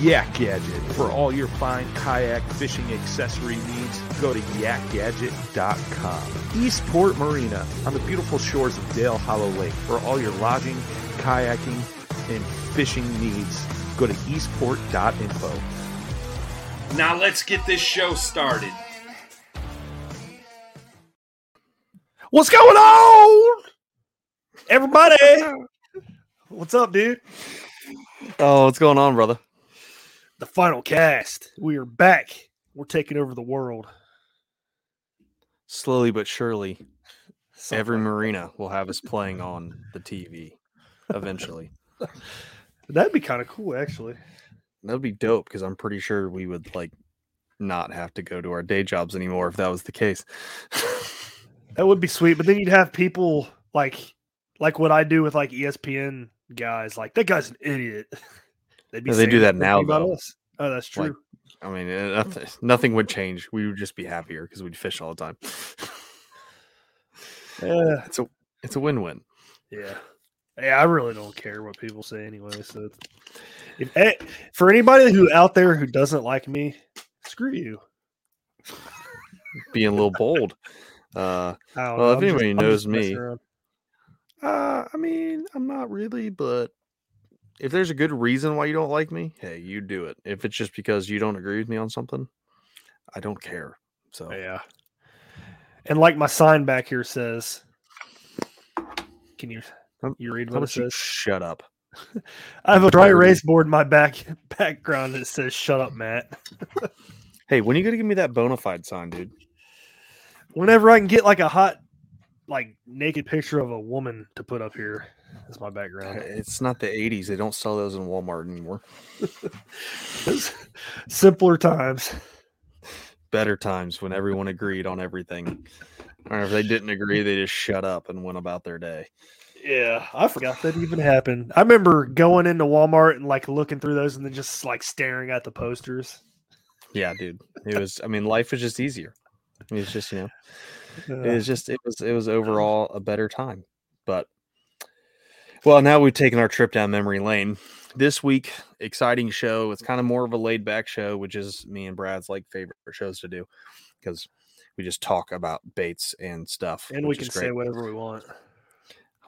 Yak Gadget. For all your fine kayak fishing accessory needs, go to yakgadget.com. Eastport Marina on the beautiful shores of Dale Hollow Lake. For all your lodging, kayaking, and fishing needs, go to eastport.info. Now let's get this show started. What's going on? Everybody. What's up, dude? Oh, what's going on, brother? The final cast. We are back. We're taking over the world. Slowly but surely, Something every marina will have us playing on the TV eventually. That'd be kind of cool, actually. That'd be dope because I'm pretty sure we would like not have to go to our day jobs anymore if that was the case. That would be sweet. But then you'd have people like like what I do with like ESPN guys. Like that guy's an idiot. They'd Yeah, they do that now, though. us. Oh, that's true. Like, I mean, eh, nothing, nothing would change. We would just be happier because we'd fish all the time. yeah, It's a it's a win win. yeah, yeah. I really don't care what people say anyway. So, if, eh, for anybody who out there who doesn't like me, screw you. Being a little bold. Uh, Well, know, if I'm anybody I'm knows me. Uh, I mean, I'm not really, but if there's a good reason why you don't like me, hey, you do it. If it's just because you don't agree with me on something, I don't care. So Yeah. And like my sign back here says, can you Um, you read what it says? shut up? I have a dry erase board in my back background that says "Shut up, Matt." Hey, when are you gonna give me that bona fide sign, dude? Whenever I can get like a hot, like naked picture of a woman to put up here as my background. It's not the '80s. They don't sell those in Walmart anymore. Simpler times. Better times when everyone agreed on everything, or if they didn't agree, they just shut up and went about their day. Yeah, I forgot that even happened. I remember going into Walmart and like looking through those and then just like staring at the posters. Yeah, dude. It was. I mean, life was just easier. It was just you know. It was just it was it was overall a better time but well now we've taken our trip down memory lane. This week exciting show. It's kind of more of a laid back show which is me and brad's like favorite shows to do because we just talk about baits and stuff and we can say whatever we want.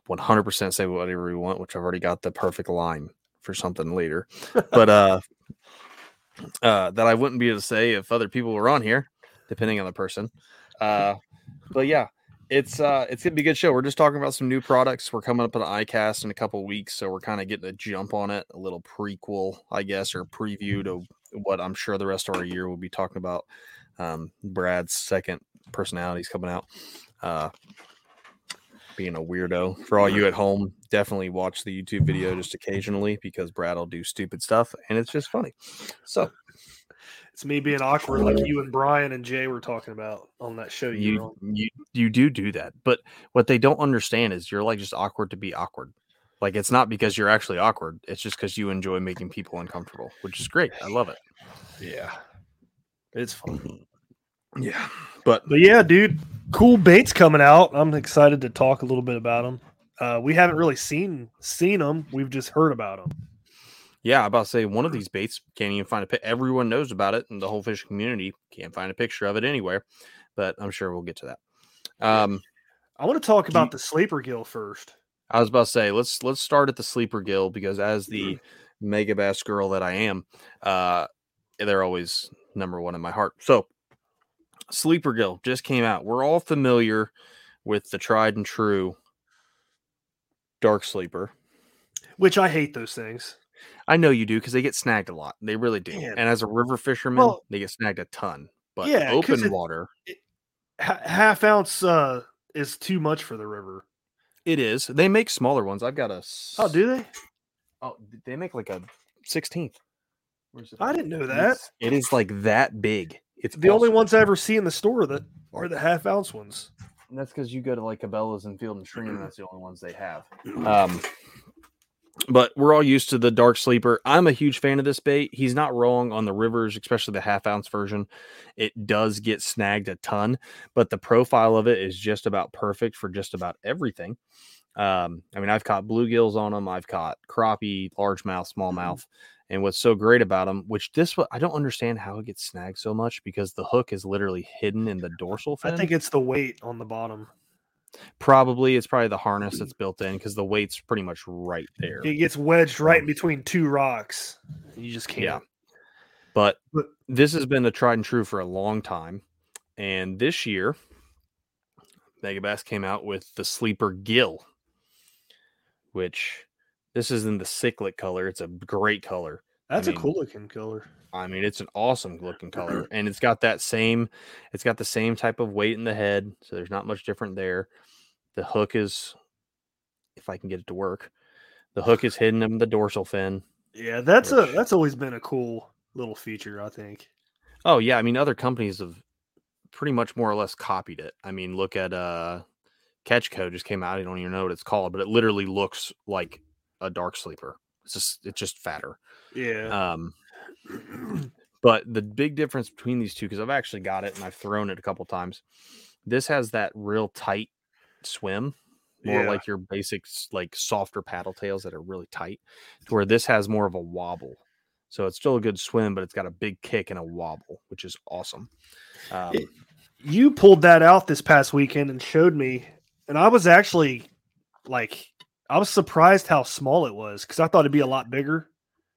100% say whatever we want which i've already got the perfect line for something later. But uh uh that i wouldn't be able to say if other people were on here depending on the person. Uh but yeah it's uh it's gonna be a good show. We're just talking about some new products. We're coming up on icast in a couple weeks so we're kind of getting a jump on it a little prequel i guess or preview to what i'm sure the rest of our year will be talking about. Um brad's second personalities coming out uh being a weirdo. For all you at home, definitely watch the YouTube video just occasionally because Brad will do stupid stuff and it's just funny. So It's me being awkward, like you and Brian and Jay were talking about on that show. You, you you you do do that, but what they don't understand is you're like just awkward to be awkward. Like it's not because you're actually awkward; it's just because you enjoy making people uncomfortable, which is great. I love it. yeah, it's fun. Yeah, but But yeah, dude, cool baits coming out. I'm excited to talk a little bit about them. Uh, we haven't really seen seen them. We've just heard about them. Yeah, I'm about to say one of these baits can't even find a pic. Everyone knows about it, and the whole fishing community can't find a picture of it anywhere. But I'm sure we'll get to that. Um, I want to talk about you- the sleeper gill first. I was about to say let's let's start at the sleeper gill because as the Megabass girl that I am, uh, they're always number one in my heart. So, sleeper gill just came out. We're all familiar with the tried and true dark sleeper. Which I hate those things. I know you do because they get snagged a lot. They really do. And as a river fisherman, Well- they get snagged a ton. But Yeah, open it- water, Ha- half ounce uh, is too much for the river. it is. They make smaller ones. I've got a. Oh, do they? Oh, they make like a sixteenth. I didn't know that. It is like that big. It's The only ones I ever see in the store that are the half ounce ones. And that's because you go to like Cabela's and Field and Stream, and that's the only ones they have. Um, but we're all used to the dark sleeper. I'm a huge fan of this bait. He's not wrong on the rivers, especially the half ounce version. It does get snagged a ton, but the profile of it is just about perfect for just about everything. Um, I mean, I've caught bluegills on them. I've caught crappie, largemouth, smallmouth. And what's so great about them, which this I don't understand how it gets snagged so much because the hook is literally hidden in the dorsal fin. I think it's the weight on the bottom. Probably it's probably the harness that's built in because the weight's pretty much right there. It gets wedged right in Um, between two rocks. You just can't. Yeah. But But- this has been a tried and true for a long time. And this year, Megabass came out with the Sleeper Gill, which this is in the cyclic color. It's a great color. That's mean, a cool looking color. I mean, it's an awesome looking color, and it's got that same, it's got the same type of weight in the head, so there's not much different there. The hook is, if I can get it to work, the hook is hidden in the dorsal fin. Yeah, that's a that's always been a cool little feature. I think. Oh yeah, I mean, other companies have pretty much more or less copied it. I mean, look at uh, Catchco just came out. I don't even know what it's called, but it literally looks like a dark sleeper. It's just it's just fatter. Yeah. Um, But the big difference between these two, because I've actually got it and I've thrown it a couple times, this has that real tight swim, more Yeah. like your basics, like softer paddle tails that are really tight, to where this has more of a wobble. So it's still a good swim, but it's got a big kick and a wobble, which is awesome. Um, It- you pulled that out this past weekend and showed me, and I was actually like, I was surprised how small it was because I thought it'd be a lot bigger.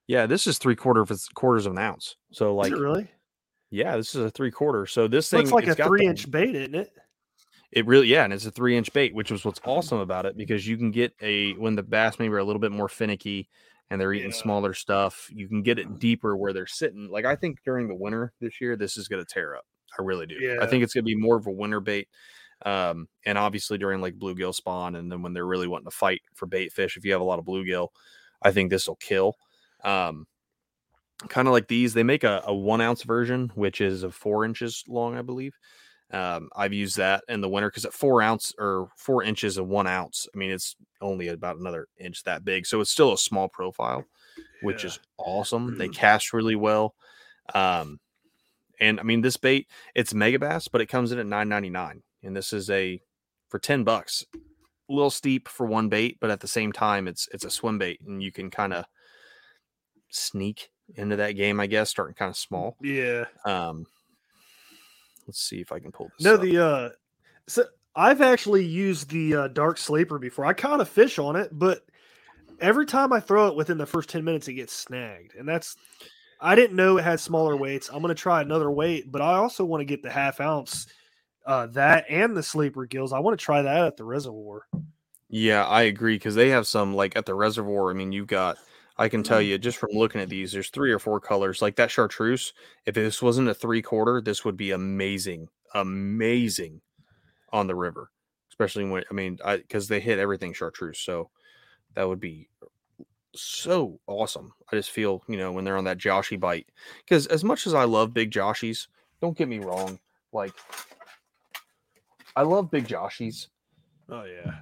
yeah, this is three quarter quarters of an ounce. So like, really? yeah, this is a three quarter. So this thing Looks like a it's the- three inch bait, isn't it? It really, yeah, and it's a three inch bait, which is what's awesome about it because you can get a when the bass maybe are a little bit more finicky and they're eating Yeah. smaller stuff, you can get it deeper where they're sitting. Like I think during the winter this year, this is going to tear up. I really do. Yeah. I think it's going to be more of a winter bait. Um, and obviously during like bluegill spawn, and then when they're really wanting to fight for bait fish, if you have a lot of bluegill, I think this will kill. Um, kind of like these, they make a, a one ounce version, which is a four inches long, I believe. Um, I've used that in the winter because at four ounce or four inches and one ounce, I mean, it's only about another inch that big. So it's still a small profile, which Yeah. is awesome. They cast really well. Um, and I mean, this bait, it's Megabass, but it comes in at nine ninety nine, and this is a for ten bucks. A little steep for one bait, but at the same time, it's it's a swim bait, and you can kind of sneak into that game, I guess, starting kind of small. Yeah. Um, let's see if I can pull this. No, up. the uh, so I've actually used the uh, dark sleeper before. I caught a fish on it, but every time I throw it within the first ten minutes, it gets snagged, and that's. I didn't know it had smaller weights. I'm gonna try another weight, but I also want to get the half ounce, uh, that and the sleeper gills. I want to try that at the reservoir. Yeah, I agree because they have some like at the reservoir. I mean, you've got. I can tell you just from looking at these, there's three or four colors like that chartreuse. If this wasn't a three quarter, this would be amazing, amazing on the river. especially when I mean, I because they hit everything chartreuse, so that would be so awesome. I just feel you know when they're on that Joshy bite because as much as I love big Joshies, don't get me wrong, like I love big Joshies, Oh yeah.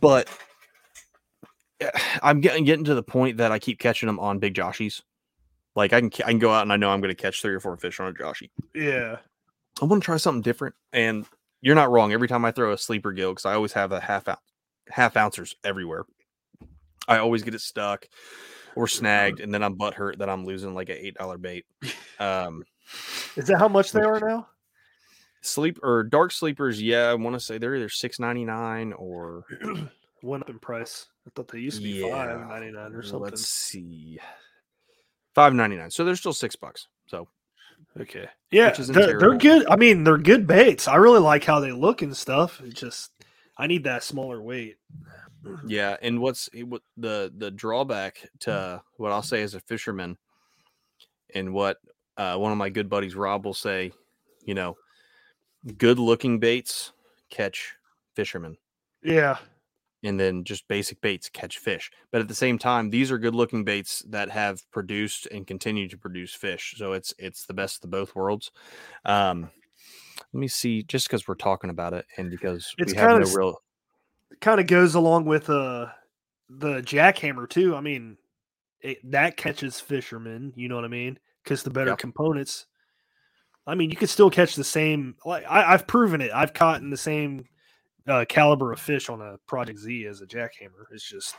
but I'm getting getting to the point that I keep catching them on big Joshies. Like I can I can go out and I know I'm going to catch three or four fish on a Joshie. Yeah. I want to try something different. And you're not wrong. Every time I throw a sleeper gill, because I always have a half ounce, half ouncers everywhere, I always get it stuck or snagged, and then I'm butt hurt that I'm losing like an eight dollar bait. Um, Is that how much they are now? Sleep or dark sleepers, yeah, I want to say they're either six ninety nine or Went up in price. I thought they used to be Yeah. five ninety nine or something. let's see, five ninety nine. So they're still six bucks. So Okay. Yeah, they're, they're good. I mean, they're good baits. I really like how they look and stuff. It's just I need that smaller weight. Yeah, and what's eh, what the the drawback to what I'll say as a fisherman, and what uh, one of my good buddies Rob will say, you know, good looking baits catch fishermen, Yeah. and then just basic baits catch fish. But at the same time, these are good looking baits that have produced and continue to produce fish. So it's it's the best of both worlds. Um, let me see, just because we're talking about it, and because It's we have no s- real Kind of goes along with uh the jackhammer too. I mean, it, that catches fishermen. You know what I mean? Because the better Yep. components. I mean, you could still catch the same. Like I, I've proven it. I've caught in the same uh, caliber of fish on a Project Z as a jackhammer. It's just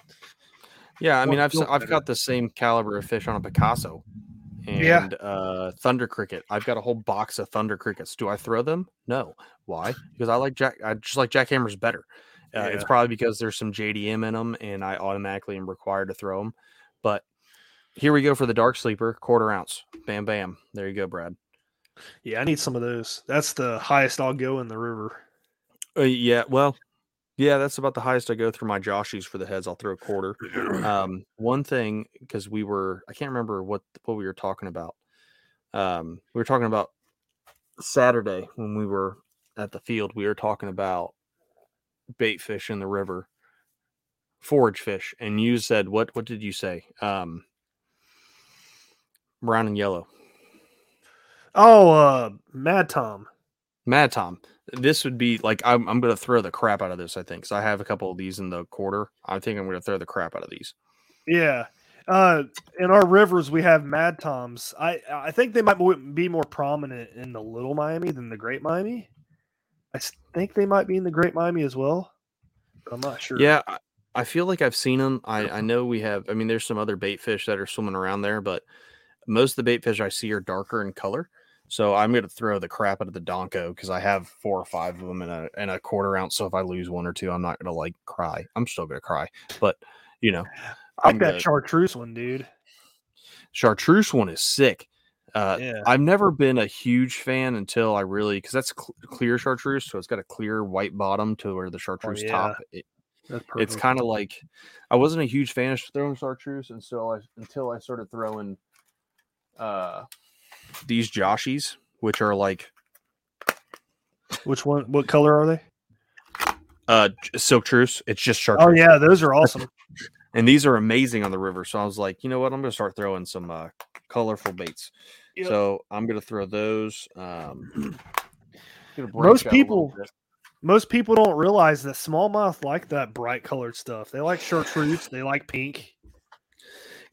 Yeah, I mean, I've I've better. got the same caliber of fish on a Picasso, and Yeah. uh, Thunder Cricket. I've got a whole box of Thunder Crickets. Do I throw them? No. Why? Because I like Jack. I just like jackhammers better. Uh, It's probably because there's some JDM in them, and I automatically am required to throw them. But here we go for the dark sleeper, quarter ounce. Bam, bam. There you go, Brad. Yeah. I need some of those. That's the highest I'll go in the river. Uh, yeah, well, yeah, that's about the highest I go through my Joshies for the heads. I'll throw a quarter. um one thing because we were i can't remember what what we were talking about um we were talking about saturday when we were at the field we were talking about bait fish in the river forage fish and you said what what did you say um brown and yellow Oh, uh, Mad Tom. mad tom this would be like i'm, I'm gonna throw the crap out of this i think because i have a couple of these in the quarter i think i'm gonna throw the crap out of these Yeah. Uh, in our rivers, we have Mad Toms. I I think they might be more prominent in the Little Miami than the Great Miami. I think they might be in the Great Miami as well. But I'm not sure. Yeah, I, I feel like I've seen them. I, I know we have. I mean, there's some other bait fish that are swimming around there, but most of the bait fish I see are darker in color. So I'm going to throw the crap out of the Donko because I have four or five of them in a in a quarter ounce. So if I lose one or two, I'm not going to like cry. I'm still going to cry, but you know, I like that chartreuse one, dude. chartreuse one is sick. Uh, Yeah. I've never been a huge fan until I really because that's cl- clear chartreuse, so it's got a clear white bottom to where the chartreuse Oh, yeah. top. It, it's kind of like I wasn't a huge fan of throwing chartreuse until I until I started throwing uh these Joshies, which are like Which one? What color are they? uh silk truce. It's just chartreuse. Oh yeah, those are awesome. and these are amazing on the river. So I was like, you know what, I'm gonna start throwing some uh colorful baits. Yep. So I'm gonna throw those. Um gonna Most out a little people- Most people don't realize that smallmouth like that bright colored stuff. They like chartreuse. They like pink.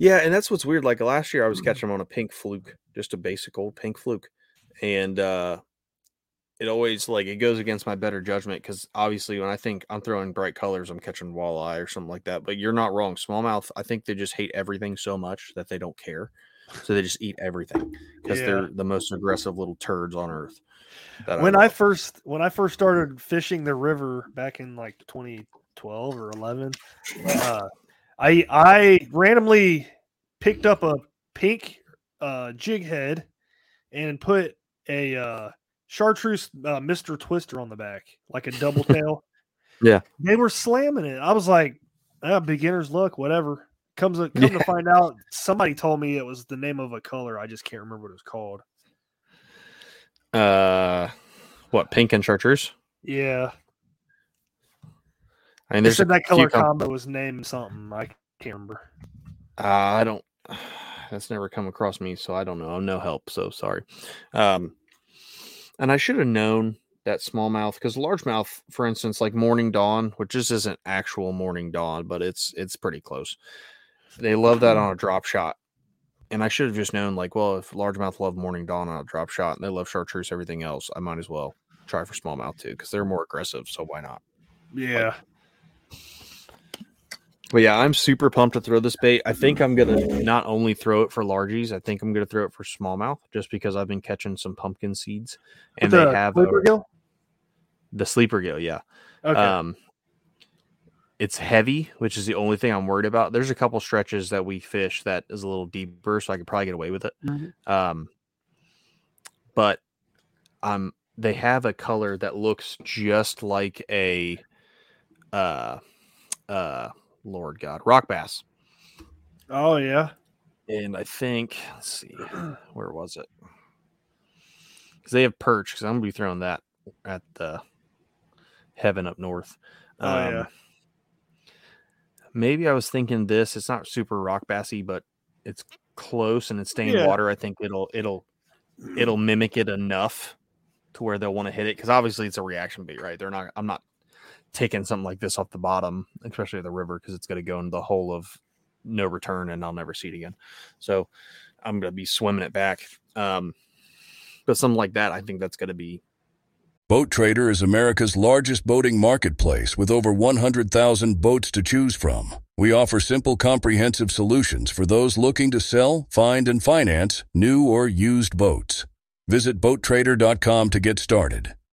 Yeah, and that's what's weird. Like last year, I was catching them on a pink fluke, just a basic old pink fluke, and uh it always like it goes against my better judgment because obviously when I think I'm throwing bright colors, I'm catching walleye or something like that. But you're not wrong. Smallmouth, I think they just hate everything so much that they don't care, so they just eat everything because Yeah. they're the most aggressive little turds on earth. when I love. first when I first started fishing the river back in like 2012 or 11, uh, I I randomly picked up a pink uh, jig head and put a uh, chartreuse uh, Mister Twister on the back, like a double tail. Yeah. they were slamming it. I was like, ah, beginner's luck, whatever. Comes to, come to find out, somebody told me it was the name of a color. I just can't remember what it was called. uh, what pink and chartreuse? Yeah, I mean, They there's said that color com- combo was named something. I can't remember. Uh, I don't. That's never come across me, so I don't know. I'm no help, so sorry. Um, and I should have known that smallmouth because largemouth, for instance, like Morning Dawn, which just isn't actual Morning Dawn, but it's it's pretty close. They love that on a drop shot, and I should have just known, like, well, if largemouth love Morning Dawn on a drop shot and they love chartreuse, everything else, I might as well try for smallmouth too because they're more aggressive. So why not? Yeah. But yeah, I'm super pumped to throw this bait. I think I'm gonna not only throw it for largies, I think I'm gonna throw it for smallmouth just because I've been catching some pumpkin seeds and they have Clipper a, gill? the sleeper gill. Yeah, Okay. um, it's heavy, which is the only thing I'm worried about. There's a couple stretches that we fish that is a little deeper, so I could probably get away with it. Mhm. Um, but um, they have a color that looks just like a uh, uh, Lord God, rock bass. oh yeah. and I think let's see, where was it? Because they have perch. Because I'm gonna be throwing that at the heaven up north. Um, Oh, yeah. Maybe I was thinking this. It's not super rock bassy, but it's close and it's stained Yeah. water. I think it'll it'll it'll mimic it enough to where they'll want to hit it. Because obviously it's a reaction bait, right? They're not. I'm not taking something like this off the bottom, especially the river, because it's going to go in the hole of no return and I'll never see it again. So I'm going to be swimming it back. Um, but something like that, I think that's going to be Boat Trader is America's largest boating marketplace with over 100,000 boats to choose from. We offer simple, comprehensive solutions for those looking to sell, find, and finance new or used boats. Visit BoatTrader.com to get started.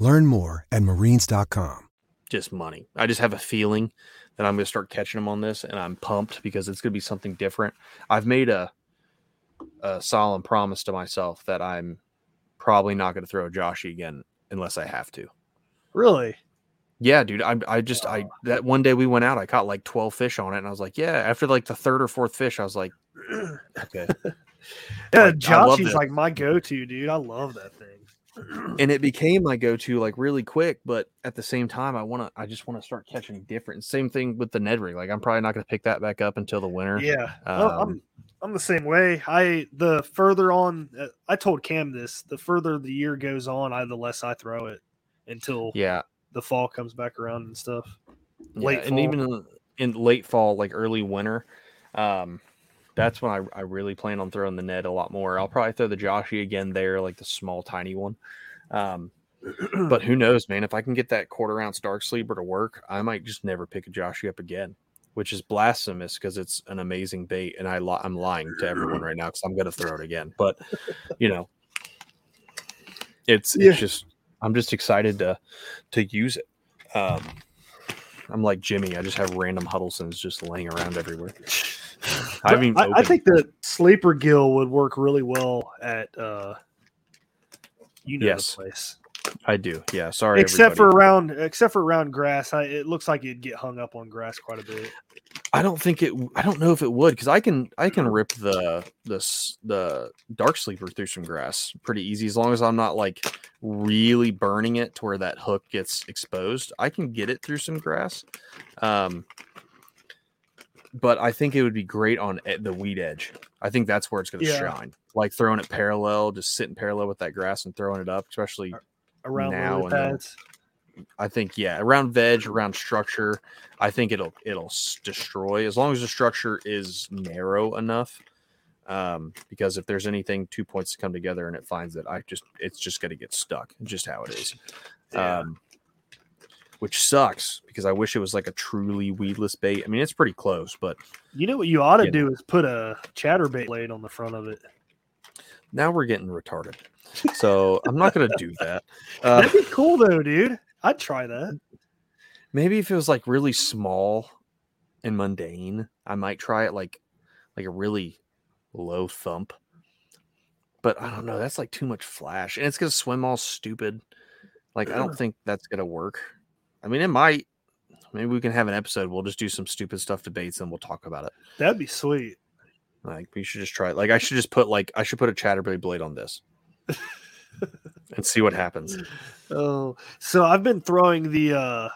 Learn more at marines.com. just money. I just have a feeling that I'm going to start catching them on this, and I'm pumped because it's going to be something different. I've made a a solemn promise to myself that I'm probably not going to throw a Joshy again unless I have to. Really? Yeah, dude. I I just I oh. that one day we went out, I caught like 12 fish on it, and I was like, yeah. After like the third or fourth fish, I was like, okay. Yeah, Like, Joshy's like my go-to, dude. I love that thing. And it became my go-to like really quick but at the same time i want to i just want to start catching different same thing with the ned rig like i'm probably not going to pick that back up until the winter Yeah, Well, Um, I'm I'm the same way. I the further on, uh, I told Cam this. The further the year goes on, I the less I throw it until yeah the fall comes back around and stuff. Yeah, and even in, in late fall, like early winter, um, that's when I, I really plan on throwing the net a lot more. I'll probably throw the Joshy again there, like the small, tiny one. Um, but who knows, man? If I can get that quarter ounce dark sleeper to work, I might just never pick a Joshy up again, which is blasphemous because it's an amazing bait, and I li- I'm lying to everyone right now because I'm gonna throw it again. But you know, it's Yeah. it's just I'm just excited to to use it. Um, I'm like Jimmy. I just have random Huddlestons just laying around everywhere. I mean, I, I think the sleeper gill would work really well at uh, you know Yes. the place. I do. Yeah. Sorry, except for around except for around grass. I, it looks like it'd get hung up on grass quite a bit. I don't think it. I don't know if it would because I can. I can rip the the the dark sleeper through some grass pretty easy as long as I'm not like really burning it to where that hook gets exposed. I can get it through some grass. Um, but I think it would be great on the weed edge. I think that's where it's going to Yeah. shine. Like throwing it parallel, just sitting parallel with that grass and throwing it up, especially Around Now and then. I think yeah, around veg, around structure, I think it'll it'll destroy as long as the structure is narrow enough. Um, because if there's anything two points to come together and it finds it, I just it's just gonna get stuck. Just how it is. Yeah. Um, which sucks because I wish it was like a truly weedless bait. I mean, it's pretty close, but You know what you ought to you do is put a chatterbait blade on the front of it. now we're getting retarded. So I'm not gonna do that. Uh, That'd be cool though, dude. I'd try that. maybe if it was like really small and mundane. I might try it like like a really low thump. But I don't know. That's like too much flash, and it's gonna swim all stupid. Like I don't think that's gonna work. I mean, it might. Maybe we can have an episode. We'll just do some stupid stuff debates and we'll talk about it. That'd be sweet. Like we should just try it. Like I should just put like I should put a chatterbait blade on this and see what happens. Oh, so I've been throwing the uh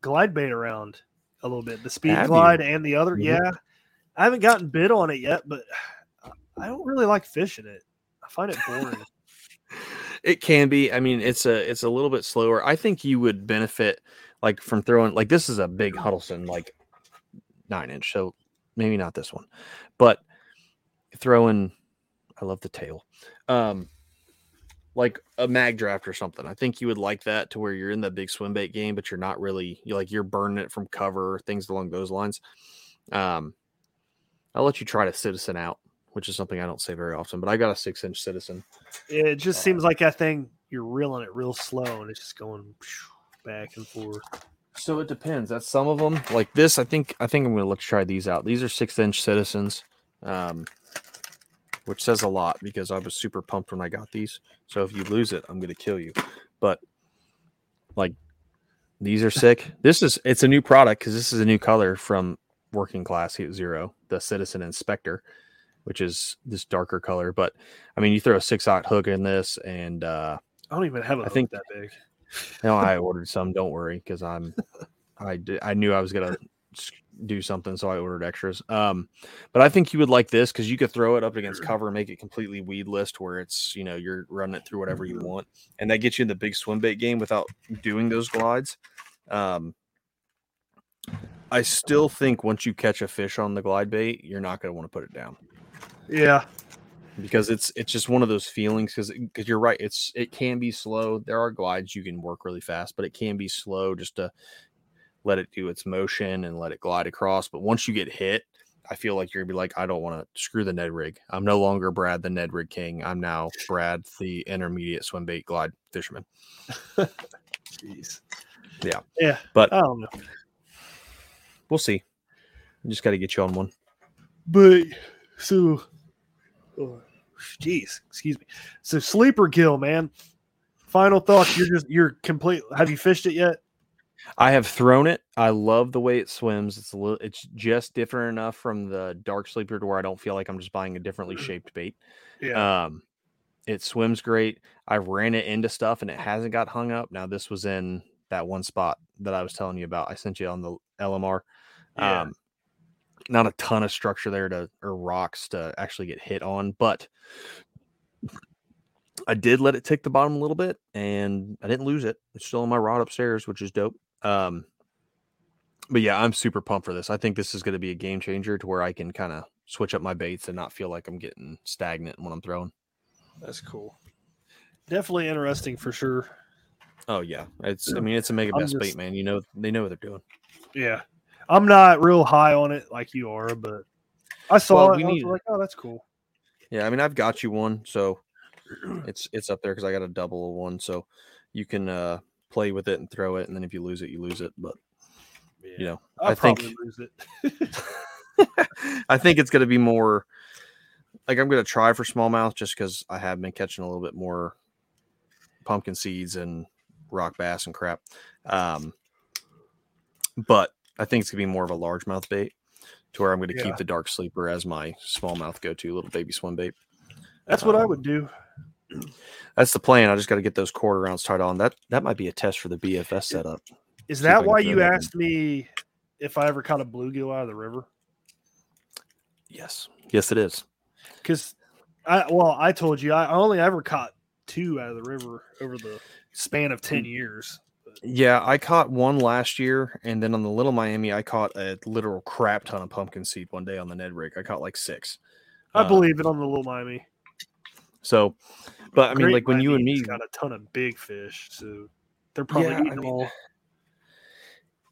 glide bait around a little bit, the speed Have you? glide and the other. Mhm. Yeah, I haven't gotten bid on it yet, but I don't really like fishing it. I find it boring. It can be. I mean, it's a it's a little bit slower. I think you would benefit like from throwing like this is a big Huddleston like nine inch, so maybe not this one, but throwing. I love the tail. Um, like a mag draft or something. I think you would like that to where you're in the big swim bait game, but you're not really you like you're burning it from cover, things along those lines. Um, I'll let you try to citizen out, which is something I don't say very often, but I got a six inch citizen. it just seems like that thing you're reeling it real slow and it's just going back and forth. So it depends. That's some of them. Like this, I think I think I'm gonna let's try these out. These are six inch citizens, um, which says a lot because I was super pumped when I got these. So if you lose it, I'm gonna kill you. But like these are sick. This is it's a new product because this is a new color from Working Class Zero, the Citizen Inspector, which is this darker color. But I mean, you throw a six aught hook in this, and uh, I don't even have a I think- that big. no, I ordered some. Don't worry, because I'm, I I knew I was gonna do something, so I ordered extras. Um, but I think you would like this because you could throw it up against cover and make it completely weedless, where it's you know you're running it through whatever you want, and that gets you in the big swim bait game without doing those glides. Um, I still think once you catch a fish on the glide bait, you're not gonna want to put it down Yeah, because it's it's just one of those feelings because because you're right it's it can be slow there are glides you can work really fast but it can be slow just to let it do its motion and let it glide across but once you get hit i feel like you're gonna be like i don't want to screw the ned rig i'm no longer brad the ned rig king i'm now brad the intermediate swim bait glide fisherman jeez. Yeah. yeah. But- I don't know. we'll see You just got to get you on one But so, jeez, excuse me. So sleeper gill, man. Final thoughts. You're just you're complete. Have you fished it yet? I have thrown it. I love the way it swims. It's a little. It's just different enough from the dark sleeper to where I don't feel like I'm just buying a differently shaped bait. Yeah. Um, it swims great. I've ran it into stuff and it hasn't got hung up. Now this was in that one spot that I was telling you about. I sent you on the LMR. Yeah. Um, not a ton of structure there to or rocks to actually get hit on, but I did let it tick the bottom a little bit and I didn't lose it. It's still on my rod upstairs, which is dope. Um, but yeah, I'm super pumped for this. I think this is going to be a game changer to where I can kind of switch up my baits and not feel like I'm getting stagnant when I'm throwing. That's cool. Definitely interesting for sure. Oh yeah, it's. I mean, it's a mega I'm best bait, man. You know, they know what they're doing. Yeah. I'm not real high on it like you are, but I saw Well, it. we and I was need- like, oh, that's cool. Yeah, I mean, I've got you one, so it's it's up there because I got a double of one, so you can uh play with it and throw it, and then if you lose it, you lose it. But Yeah. you know, I'll I think lose it. I think it's going to be more like I'm going to try for smallmouth just because I have been catching a little bit more pumpkin seeds and rock bass and crap. Um, but I think it's going to be more of a largemouth bait to where I'm going to Yeah. keep the dark sleeper as my smallmouth go to little baby swim bait. That's what I Um, would do. That's the plan. I just got to get those quarter rounds tied on. That that might be a test for the BFS setup. Is see that why you that in. asked me if I ever caught a bluegill out of the river? Yes, yes, it is. Because I well, I told you I only ever caught two out of the river over the span of Mm. ten years. Yeah, I caught one last year, and then on the Little Miami, I caught a literal crap ton of pumpkin seed one day on the Ned rig. I caught like six. I Um, believe it on the little Miami. So, but I mean, Great like when you and me, got a ton of big fish, so they're probably Yeah, eating them mean, all.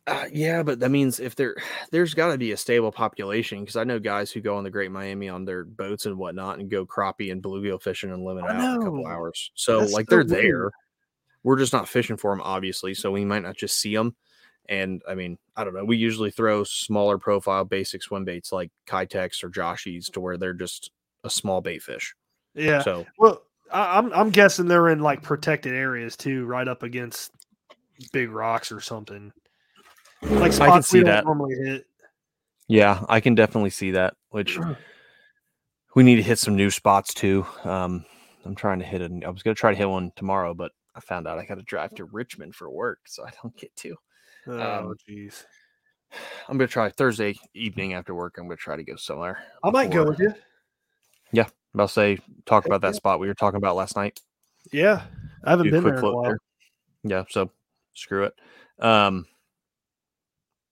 uh, yeah, but that means if there, there's got to be a stable population because I know guys who go on the Great Miami on their boats and whatnot and go crappie and bluegill fishing and I out a couple hours. So, That's like, they're there. We're just not fishing for them, obviously. So we might not just see them. And I mean, I don't know. We usually throw smaller profile basic swim baits like Keitechs or Joshies to where they're just a small bait fish. Yeah. So Well, I, I'm I'm guessing they're in like protected areas too, right up against big rocks or something. Like spots I can we see don't that. normally hit. yeah, I can definitely see that. Which we need to hit some new spots too. Um, I'm trying to hit it. I was gonna try to hit one tomorrow, but I found out I got to drive to Richmond for work, so I don't get to. Oh, Um, jeez. I'm gonna try Thursday evening after work. I'm gonna try to go somewhere. I might go with you. Yeah, I'll say talk about that spot we were talking about last night. Yeah, I haven't do been there in a while. there. Yeah, so screw it. Um,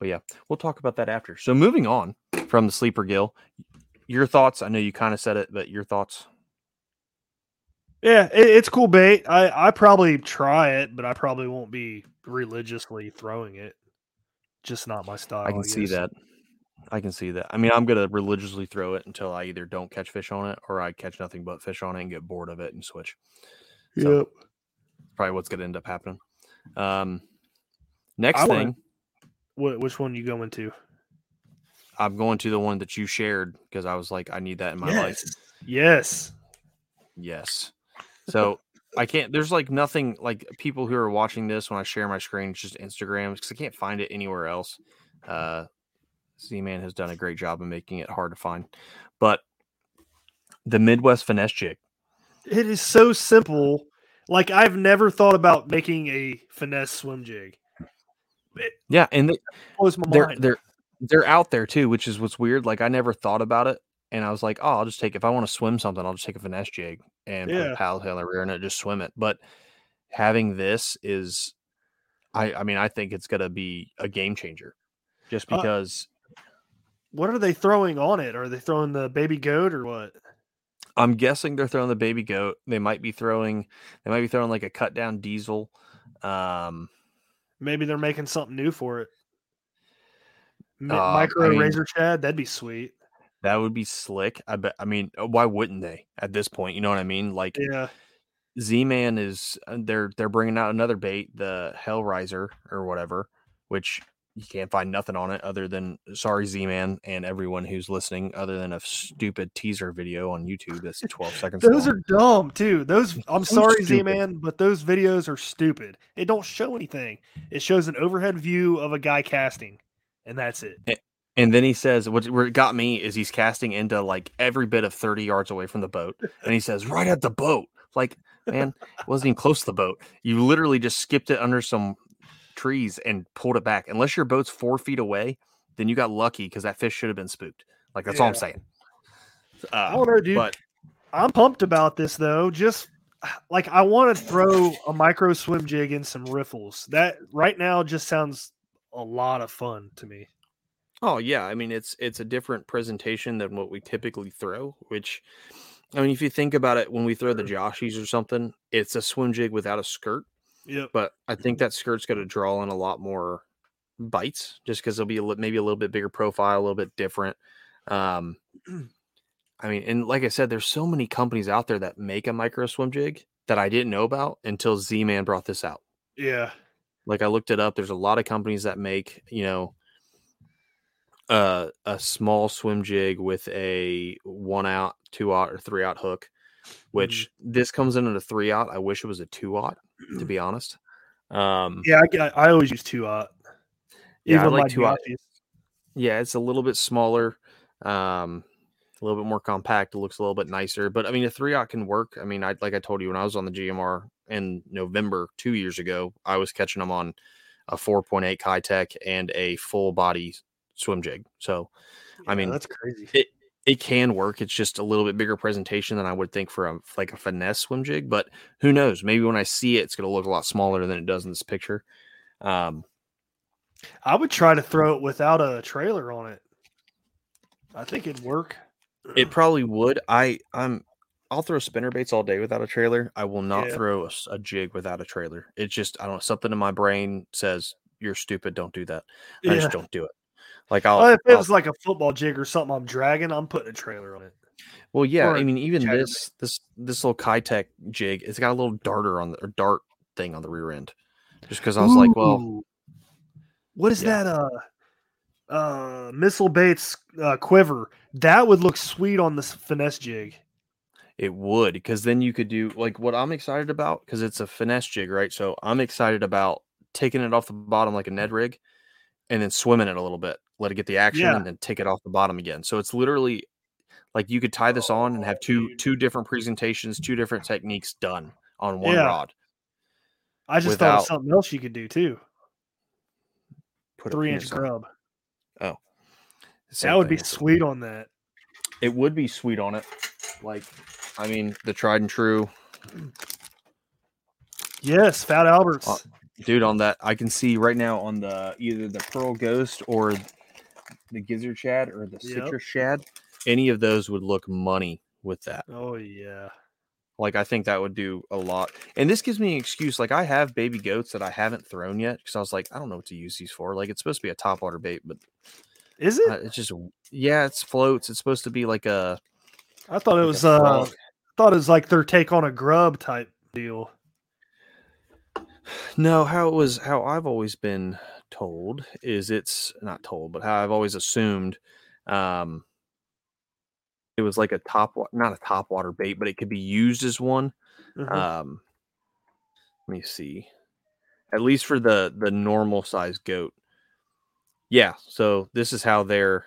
but yeah, we'll talk about that after. So moving on from the sleeper gill, your thoughts? I know you kind of said it, but your thoughts? Yeah, it, it's cool bait. I I probably try it, but I probably won't be religiously throwing it. Just not my style. I can see that. I can see that. I mean, I'm gonna religiously throw it until I either don't catch fish on it or I catch nothing but fish on it and get bored of it and switch. So- Yep. Probably what's gonna end up happening. Um, next I wanna- thing, What which one you going to? I'm going to the one that you shared because I was like, I need that in my life. Yes. Yes. So I can't. There's like nothing like people who are watching this when I share my screen. It's just Instagram because I can't find it anywhere else. Uh, Z Man has done a great job of making it hard to find, but the Midwest finesse jig. It is so simple. Like I've never thought about making a finesse swim jig. Yeah, and they, Blows my they're mind. they're they're out there too, which is what's weird. Like I never thought about it, and I was like, oh, I'll just take if I want to swim something, I'll just take a finesse jig and put Yeah. a paddle tail on the rear and just swim it. But having this is, I I mean, I think it's gonna be a game changer, just Uh, because What are they throwing on it? Are they throwing the baby goat or what? I'm guessing they're throwing the baby goat. They might be throwing they might be throwing like a cut down diesel. Um, Maybe they're making something new for it. Uh, Micro I mean- Razor Shad, that'd be sweet. That would be slick. I bet. I mean, uh, why wouldn't they at this point? You know what I mean? Like. Yeah. Z Man is uh, they're they're bringing out another bait, the Hellraiser or whatever, which you can't find nothing on it other than sorry Z Man and everyone who's listening, other than a stupid teaser video on YouTube that's 12 seconds. Those long. are dumb too. Those I'm So sorry, Z Man, but those videos are stupid. It don't show anything. It shows an overhead view of a guy casting, and that's it. And then he says, what, what got me is he's casting into like every bit of 30 yards away from the boat. And he says, right at the boat. Like, man, it wasn't even close to the boat. You literally just skipped it under some trees and pulled it back. Unless your boat's four feet away, then you got lucky because that fish should have been spooked. Like, that's all I'm Yeah. saying. I Uh, don't know, dude. but I'm pumped about this though. Just like I want to throw a micro swim jig in some riffles. That right now just sounds a lot of fun to me. Oh yeah, I mean it's it's a different presentation than what we typically throw. Which, I mean, if you think about it, when we throw the Joshies or something, it's a swim jig without a skirt. Yep. But I think that skirt's going to draw in a lot more bites, just because it'll be a, li- maybe a little bit bigger profile, a little bit different. Um, I mean, and like I said, there's so many companies out there that make a micro swim jig that I didn't know about until Z Man brought this out Yeah. like I looked it up. There's a lot of companies that make, you know, uh, a small swim jig with a one aught, two aught, or three aught hook, which this comes in at a three aught. I wish it was a two aught, to be honest. Um, Yeah, I, I always use two aught. Yeah, I like two. Joshies. yeah, it's a little bit smaller, um, a little bit more compact. It looks a little bit nicer, but I mean, a three aught can work. I mean, I like I told you when I was on the GMR in November two years ago, I was catching them on a 4.8 Keitech and a full body swim jig. So I mean, that's crazy. it it can work. It's just a little bit bigger presentation than I would think for a like a finesse swim jig. But who knows? Maybe when I see it, it's going to look a lot smaller than it does in this picture. Um, I would try to throw it without a trailer on it. I think it'd work. It probably would. I I'm I'll throw spinner baits all day without a trailer. I will not Yeah. throw a jig without a trailer. It's just I don't know something in my brain says you're stupid. Don't do that. I Yeah. just don't do it. Like I'll, Well, if it I'll- was like a football jig or something I'm dragging, I'm putting a trailer on it. well, yeah. or I mean, even this this this little Keitech jig, it's got a little darter on the or dart thing on the rear end. Just because I was like, well, what is Yeah. that? Uh, uh, missile baits uh, quiver. That would look sweet on this finesse jig. It would, because then you could do like what I'm excited about, because it's a finesse jig, right? So I'm excited about taking it off the bottom like a Ned rig, and then swimming it a little bit, let it get the action, Yeah. and then take it off the bottom again. So it's literally like you could tie this on and have two two different presentations, two different techniques done on one Yeah. rod. I just thought of something else you could do too. Put a Three inch grub. Same that would be sweet on that. It would be sweet on it. Like, I mean, the tried and true Yes, Fat Alberts. Uh, dude on that i can see right now on the either the pearl ghost or the gizzard shad or the Yep. citrus shad any of those would look money with that oh yeah. like i think that would do a lot and this gives me an excuse like i have baby goats that i haven't thrown yet because i was like i don't know what to use these for like it's supposed to be a top water bait but Is it? uh, it's just yeah it's floats it's supposed to be like a I thought it like a was. Uh, frog. thought it was like their take on a grub type deal. No, how it was how I've always been told is it's not told, but how I've always assumed um it was like a top not a top water bait, but it could be used as one. Mhm. Um let me see. At least for the the normal size goat. Yeah, so this is how they're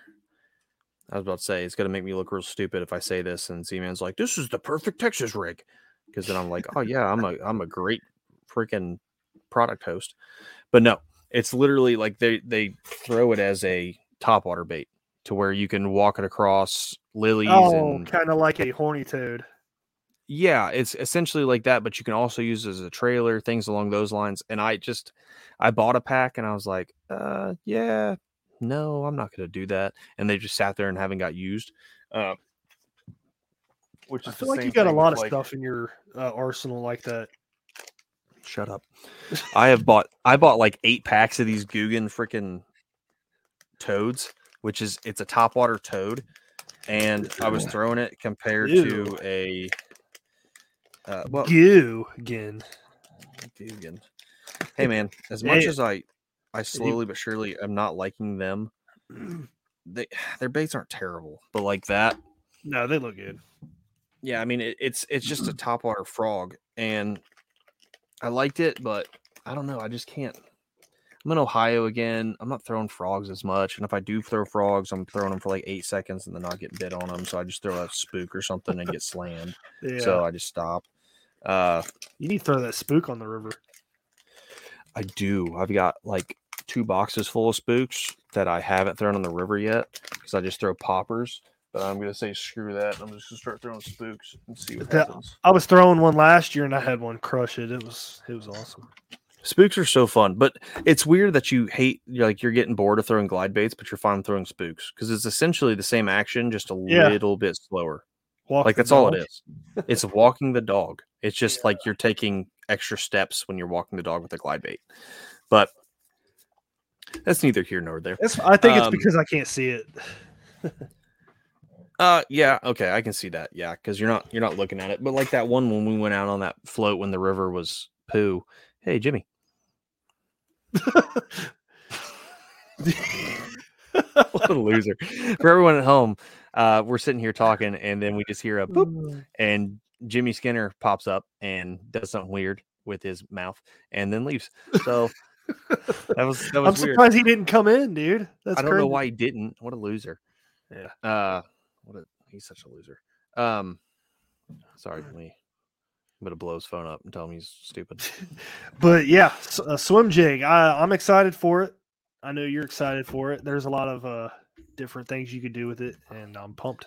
I was about to say it's gonna make me look real stupid if I say this and Z Man's like, this is the perfect Texas rig. Because then I'm like, oh yeah, I'm a I'm a great freaking product host. But no, it's literally like they they throw it as a top water bait to where you can walk it across lilies oh, and kind of like a horny toad. yeah, it's essentially like that, but you can also use it as a trailer, things along those lines. And I just I bought a pack and I was like, uh yeah, no, I'm not gonna do that. And they just sat there and haven't got used. Uh which I feel like you got a lot of like- stuff in your uh, arsenal like that. Shut up. I have bought I bought like eight packs of these Googan freaking toads, which is it's a topwater toad, and I was throwing it compared Ew. to a uh, well again. Googan. Hey man, as much as I I slowly but surely am not liking them, they their baits aren't terrible, but like that, No, they look good. yeah, I mean it, it's it's just a topwater frog, and I liked it, but I don't know. I just can't. I'm in Ohio again. I'm not throwing frogs as much, and if I do throw frogs, I'm throwing them for like eight seconds and then not getting bit on them. So I just throw a spook or something and get slammed. Yeah. So I just stop. Uh, you need to throw that spook on the river. I do. I've got like two boxes full of spooks that I haven't thrown on the river yet because I just throw poppers. But I'm gonna say screw that. I'm just gonna start throwing spooks and see what That- happens. I was throwing one last year and I had one crush it. It was it was awesome. Spooks are so fun, but it's weird that you hate you're like you're getting bored of throwing glide baits, but you're fine throwing spooks because it's essentially the same action, just a Yeah. little bit slower. Walk like that's all it dog. is. It's walking the dog. It's just like you're taking extra steps when you're walking the dog with a glide bait. But that's neither here nor there. That's, I think it's Um, because I can't see it. Uh yeah, okay, I can see that. Yeah, because you're not you're not looking at it. But like that one when we went out on that float when the river was poo. Hey Jimmy. what a loser. For everyone at home, uh, we're sitting here talking, and then we just hear a boop, and Jimmy Skinner pops up and does something weird with his mouth, and then leaves. So that was that I'm was weird. surprised he didn't come in, dude. That's I don't crazy. know why he didn't. What a loser. Yeah. Uh, what a he's such a loser. Um, sorry, me. I'm gonna blow his phone up and tell him he's stupid. But yeah, a swim jig. I, I'm excited for it. I know you're excited for it. There's a lot of uh, different things you could do with it, and I'm pumped.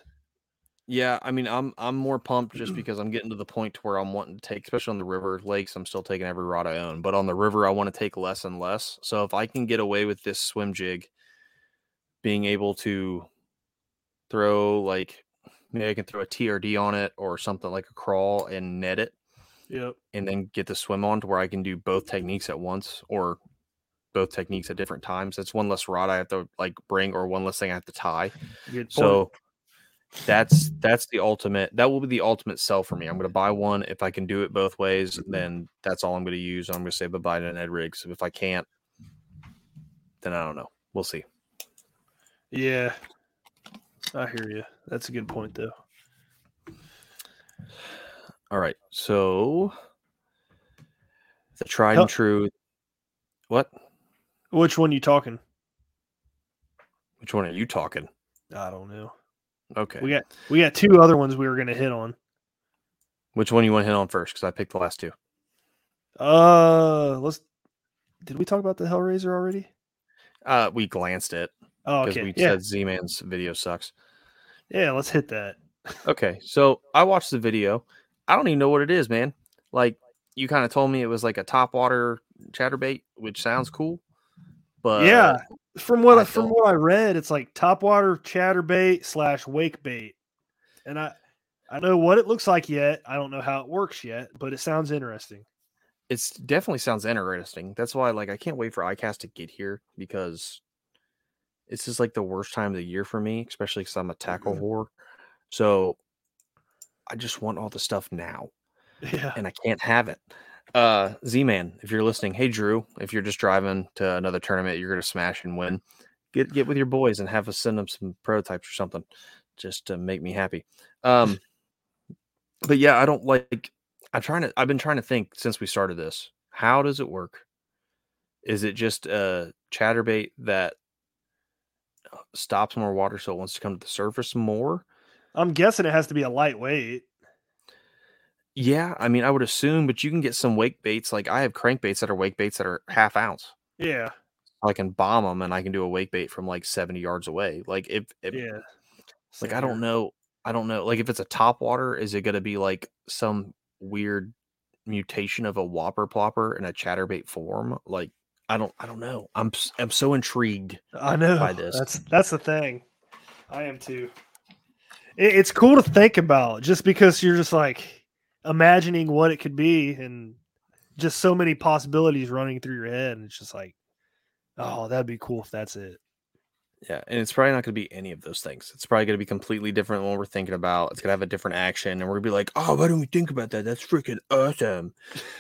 Yeah, I mean, I'm I'm more pumped just because I'm getting to the point to where I'm wanting to take, especially on the river lakes. I'm still taking every rod I own, but on the river, I want to take less and less. So if I can get away with this swim jig, being able to throw like maybe I can throw a TRD on it or something like a crawl and net it, Yep. and then get the swim on to where I can do both techniques at once or both techniques at different times. That's one less rod I have to like bring or one less thing I have to tie. So that's that's the ultimate. That will be the ultimate sell for me. I'm going to buy one if I can do it both ways. Mm-hmm. Then that's all I'm going to use. I'm going to say bye bye to Ned rigs. If I can't, then I don't know. We'll see. Yeah, I hear you. That's a good point, though. All right. So the tried and true. What? Which one you talking? Which one are you talking? I don't know. Okay. We got we got two other ones we were gonna hit on. Which one you want to hit on first? Because I picked the last two. Uh, let's. Did we talk about the Hellraiser already? Uh, we glanced at Oh, because okay. we yeah, said Z Man's video sucks. Yeah. Let's hit that. Okay, so I watched the video. I don't even know what it is, man. Like you kind of told me it was like a top topwater chatterbait, which sounds cool. But yeah, from what I from don't- what I read, it's like top topwater chatterbait slash wake bait, and I I know what it looks like yet. I don't know how it works yet, but it sounds interesting. it's definitely sounds interesting. That's why, like, I can't wait for iCast to get here because this is like the worst time of the year for me, especially because I'm a tackle Mm-hmm. whore. So I just want all the stuff now, Yeah, and I can't have it. Uh, Z Man, if you're listening, hey Drew, if you're just driving to another tournament, you're gonna smash and win. Get get with your boys and have us send them some prototypes or something, just to make me happy. Um, but yeah, I don't like. I'm trying to. I've been trying to think since we started this. How does it work? Is it just a chatterbait that uh, stops more water, so it wants to come to the surface more? I'm guessing it has to be a lightweight. Yeah, I mean, I would assume, but you can get some wake baits. Like I have crankbaits that are wake baits that are half ounce. Yeah, I can bomb them, and I can do a wake bait from like 70 yards away. Like if, if yeah. like I don't know, I don't know. Like if it's a top water, is it going to be like some weird mutation of a whopper plopper in a chatterbait form? Like I don't, I don't know. I'm I'm so intrigued. I know. by this. That's that's the thing. I am too. It, it's cool to think about, just because you're just like imagining what it could be, and just so many possibilities running through your head, and it's just like, oh, that'd be cool if that's it. Yeah, and it's probably not going to be any of those things. It's probably going to be completely different than what we're thinking about. It's going to have a different action, and we're going to be like, "Oh, why don't we think about that? That's freaking awesome!"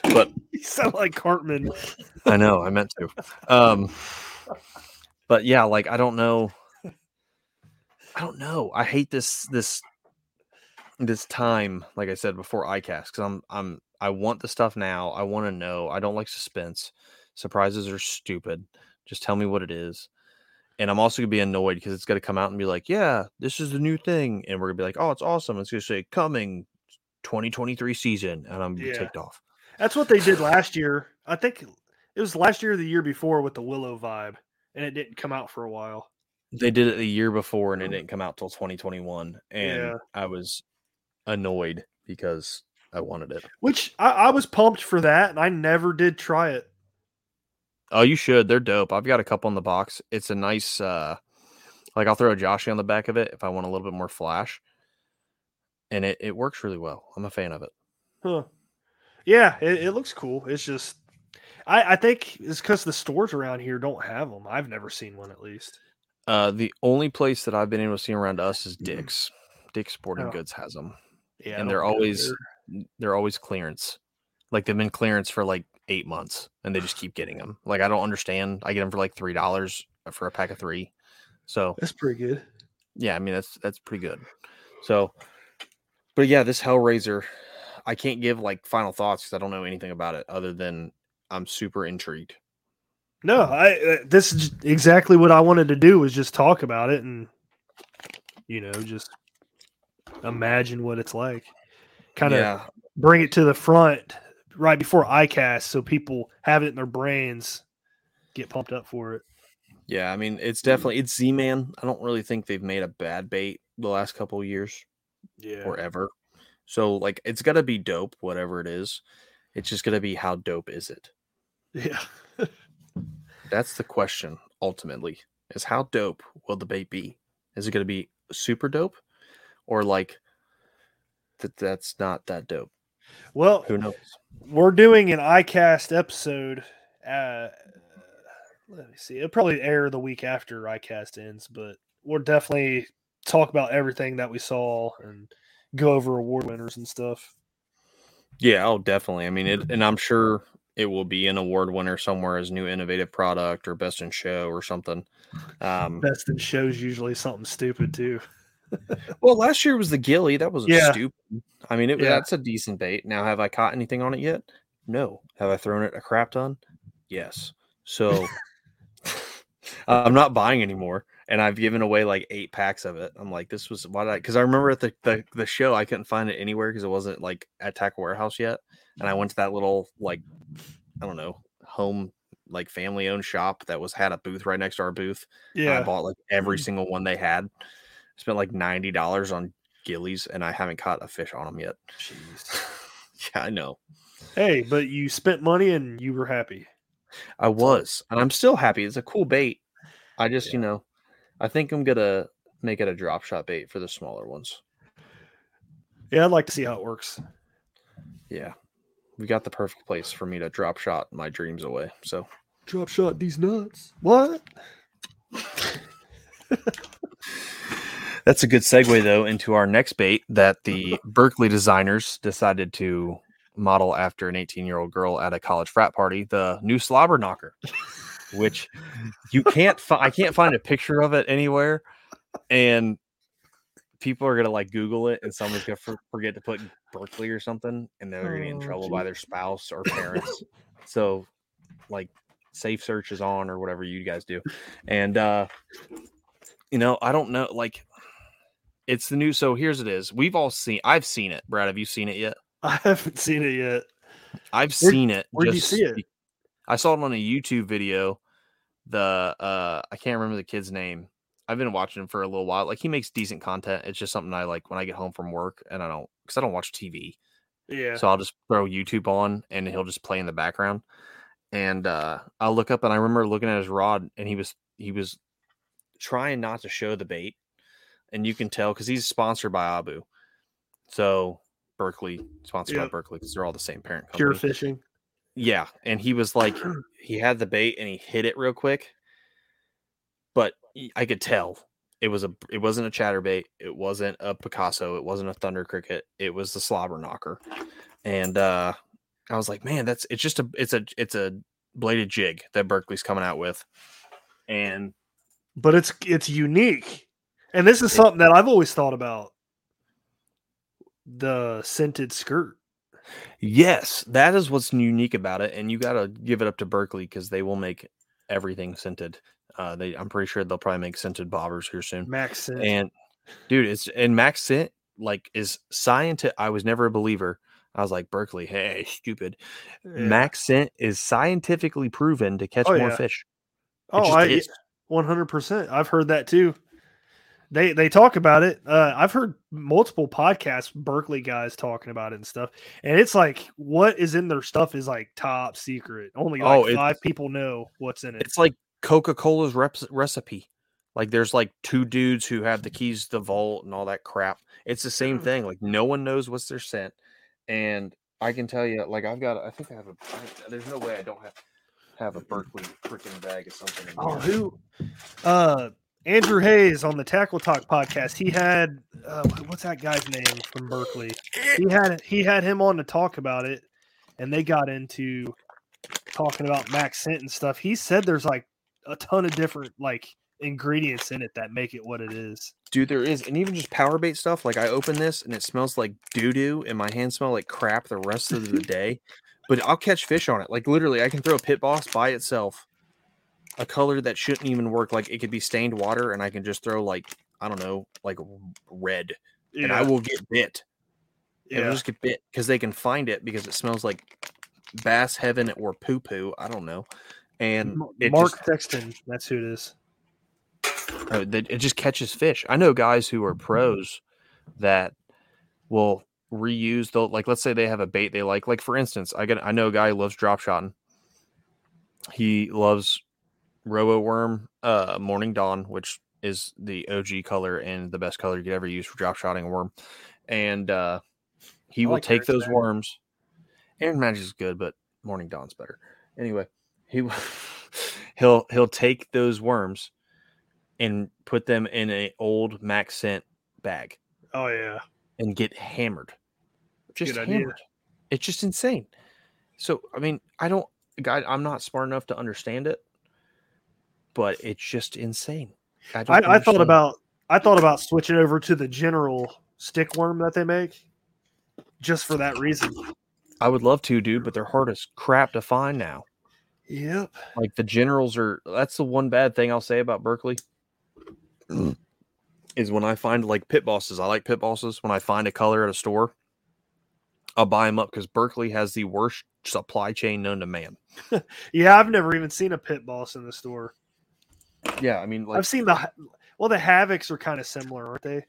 But You sound like Cartman. I know, I meant to. Um, but yeah, like I don't know. I don't know. I hate this this this time, like I said before, iCast because I'm I'm I want the stuff now. I want to know. I don't like suspense. Surprises are stupid. Just tell me what it is. And I'm also gonna be annoyed because it's gonna come out and be like, "Yeah, this is the new thing," and we're gonna be like, "Oh, it's awesome." It's gonna say coming 2023 season, and I'm gonna Yeah. be ticked off. That's what they did last year. I think it was last year or the year before with the Willow vibe, and it didn't come out for a while. They did it the year before and it um didn't come out till 2021. And Yeah. I was annoyed because I wanted it. Which I, I was pumped for that, and I never did try it. Oh, you should. They're dope. I've got a couple in the box. It's a nice uh like I'll throw a Joshy on the back of it if I want a little bit more flash. And it, it works really well. I'm a fan of it. Huh. Yeah, it, it looks cool. It's just, I, I think it's because the stores around here don't have them. I've never seen one at least. Uh the only place that I've been able to see around us is Dick's. Dick's Sporting Oh. Goods has them. Yeah, and they're always there. they're always clearance. Like they've been clearance for like eight months, and they just keep getting them. Like I don't understand. I get them for like three dollars for a pack of three. So That's pretty good. yeah, I mean that's that's pretty good. So, but yeah, this Hellraiser, I can't give like final thoughts because I don't know anything about it other than I'm super intrigued. No, I uh, this is exactly what I wanted to do was just talk about it and you know just imagine what it's like. Kind of yeah, bring it to the front right before iCast so people have it in their brains, get pumped up for it. yeah. I mean, it's definitely it's Z Man. I don't really think they've made a bad bait the last couple of years. Yeah. or ever. So like it's gotta be dope, whatever it is. It's just gonna be how dope is it? Yeah. That's the question ultimately. Is how dope will the bait be? Is it gonna be super dope? Or like that that's not that dope? Well, Who knows? we're doing an iCast episode. Uh, let me see. It'll probably air the week after iCast ends, but we'll definitely talk about everything that we saw and go over award winners and stuff. Yeah, oh definitely. I mean it and I'm sure it will be an award winner somewhere as new innovative product or best in show or something. Um, Best in shows usually something stupid too. Well, last year was the Gilly. That was Yeah. stupid. I mean, it, Yeah. that's a decent bait. Now, have I caught anything on it yet? No. Have I thrown it a crap ton? Yes. So I'm not buying anymore. And I've given away like eight packs of it. I'm like, this was why did I? Because I remember at the, the the show, I couldn't find it anywhere because it wasn't like at Tackle Warehouse yet. And I went to that little like, I don't know, home like family owned shop that was had a booth right next to our booth. and I bought like every mm. single one they had. Spent like ninety dollars on gillies, and I haven't caught a fish on them yet. Jeez. yeah, I know. Hey, but you spent money and you were happy. I was, and I'm still happy. It's a cool bait. I just, you know, I think I'm gonna make it a drop shot bait for the smaller ones. Yeah, I'd like to see how it works. Yeah, we got the perfect place for me to drop shot my dreams away. So Drop shot these nuts. What? That's a good segue though into our next bait that the Berkley designers decided to model after an 18 year old girl at a college frat party, the new slobber knocker, which you can't find. I can't find a picture of it anywhere, and people are gonna like Google it, and someone's gonna for- forget to put Berkley or something, and they're gonna get in Oh, trouble by their spouse or parents. so, like, safe search is on or whatever you guys do, and uh you know, I don't know, like. It's the new. So here's it is. We've all seen. I've seen it. Brad, have you seen it yet? I haven't seen it yet. I've Where- seen it. where'd you see it? I saw it on a YouTube video. The uh I can't remember the kid's name. I've been watching him for a little while. Like he makes decent content. It's just something I like when I get home from work and I don't because I don't watch TV. Yeah. So I'll just throw YouTube on and he'll just play in the background. And uh I'll look up and I remember looking at his rod and he was he was trying not to show the bait. And you can tell because he's sponsored by Abu. So Berkley, sponsored by Berkley, because they're all the same parent company. Pure fishing. Yeah, and he was like, he had the bait and he hit it real quick, but I could tell it was a, it wasn't a chatterbait, it wasn't a Picasso, it wasn't a thunder cricket, it was the slobber knocker, and uh I was like, man, that's it's just a, it's a, it's a bladed jig that Berkley's coming out with, and But it's it's unique. And this is something that I've always thought about. The scented skirt. yes, that is what's unique about it, and you got to give it up to Berkley because they will make everything scented. Uh, they, I'm pretty sure they'll probably make scented bobbers here soon. Max scent. and dude it's and max scent like is scientific i was never a believer i was like berkley hey stupid Yeah. max scent is scientifically proven to catch Oh, more yeah. fish It Oh, I is. one hundred percent. I've heard that too. They they talk about it. Uh, I've heard multiple podcasts, Berkley guys talking about it and stuff. And it's like what is in their stuff is like top secret. Only like Oh, five people know what's in it. it's like coca-cola's rep- recipe like there's like two dudes who have the keys to the vault and all that crap it's the same thing like no one knows what's their scent and i can tell you like i've got i think i have a there's no way i don't have have a berkley freaking bag of something Oh, who? Uh, Andrew Hayes on the Tackle Talk podcast. He had uh, what's that guy's name from Berkley? He had he had him on to talk about it, and they got into talking about Max Scent and stuff. He said there's like a ton of different like ingredients in it that make it what it is. Dude, there is, and even just power bait stuff. Like I open this and it smells like doo doo, and my hands smell like crap the rest of the day. But I'll catch fish on it. Like literally, I can throw a pit boss by itself, a color that shouldn't even work. Like it could be stained water, and I can just throw like I don't know, like red, and I will get bit. It'll yeah. just get bit because they can find it because it smells like bass heaven or poo poo. I don't know, and Mark just, Sexton, that's who it is. uh, it just catches fish. I know guys who are pros that will reuse the like let's say they have a bait they like. Like for instance, I get I know a guy who loves drop shotting. He loves Robo Worm uh Morning Dawn, which is the OG color and the best color you could ever use for drop shotting a worm. And uh he I will like take those Magic. worms. Aaron Magic is good, but Morning Dawn's better. Anyway, he will- he'll he'll take those worms and put them in a old Max scent bag Oh yeah. and get hammered. Just Good idea. hammered. It's just insane. So I mean, I don't, guy, I'm not smart enough to understand it, but it's just insane. I, I, I thought about I thought about switching over to the general stick worm that they make, just for that reason. I would love to, dude, but they're hard as crap to find now. Yep. Like the generals are. That's the one bad thing I'll say about Berkley. Is when I find like pit bosses. I like pit bosses. When I find a color at a store, I'll buy them up because Berkley has the worst supply chain known to man. Yeah, I've never even seen a pit boss in the store. Yeah, I mean, like I've seen the well, the havocs are kind of similar, aren't they?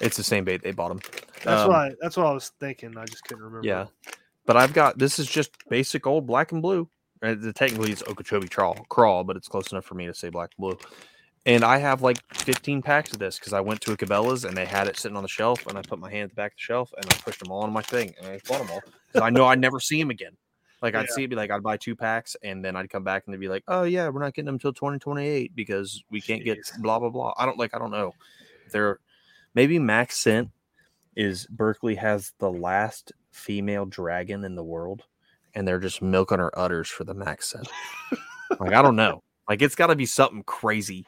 it's the same bait they bought them. That's Um, what I, that's what I was thinking. I just couldn't remember. Yeah, but I've got this is just basic old black and blue. Uh, the- technically, it's Okeechobee crawl, crawl, but it's close enough for me to say black and blue. And I have like 15 packs of this because I went to a Cabela's and they had it sitting on the shelf, and I put my hand at the back of the shelf and I pushed them all on my thing, and I bought them all I know I'd never see them again. Like I'd Yeah. see it be like I'd buy two packs and then I'd come back and they'd be like, "Oh yeah, we're not getting them until 2028 because we can't get blah blah blah." I don't like I don't know. They're maybe Max Scent is Berkley has the last female dragon in the world, and they're just milking her udders for the Max Scent. like I don't know. Like it's got to be something crazy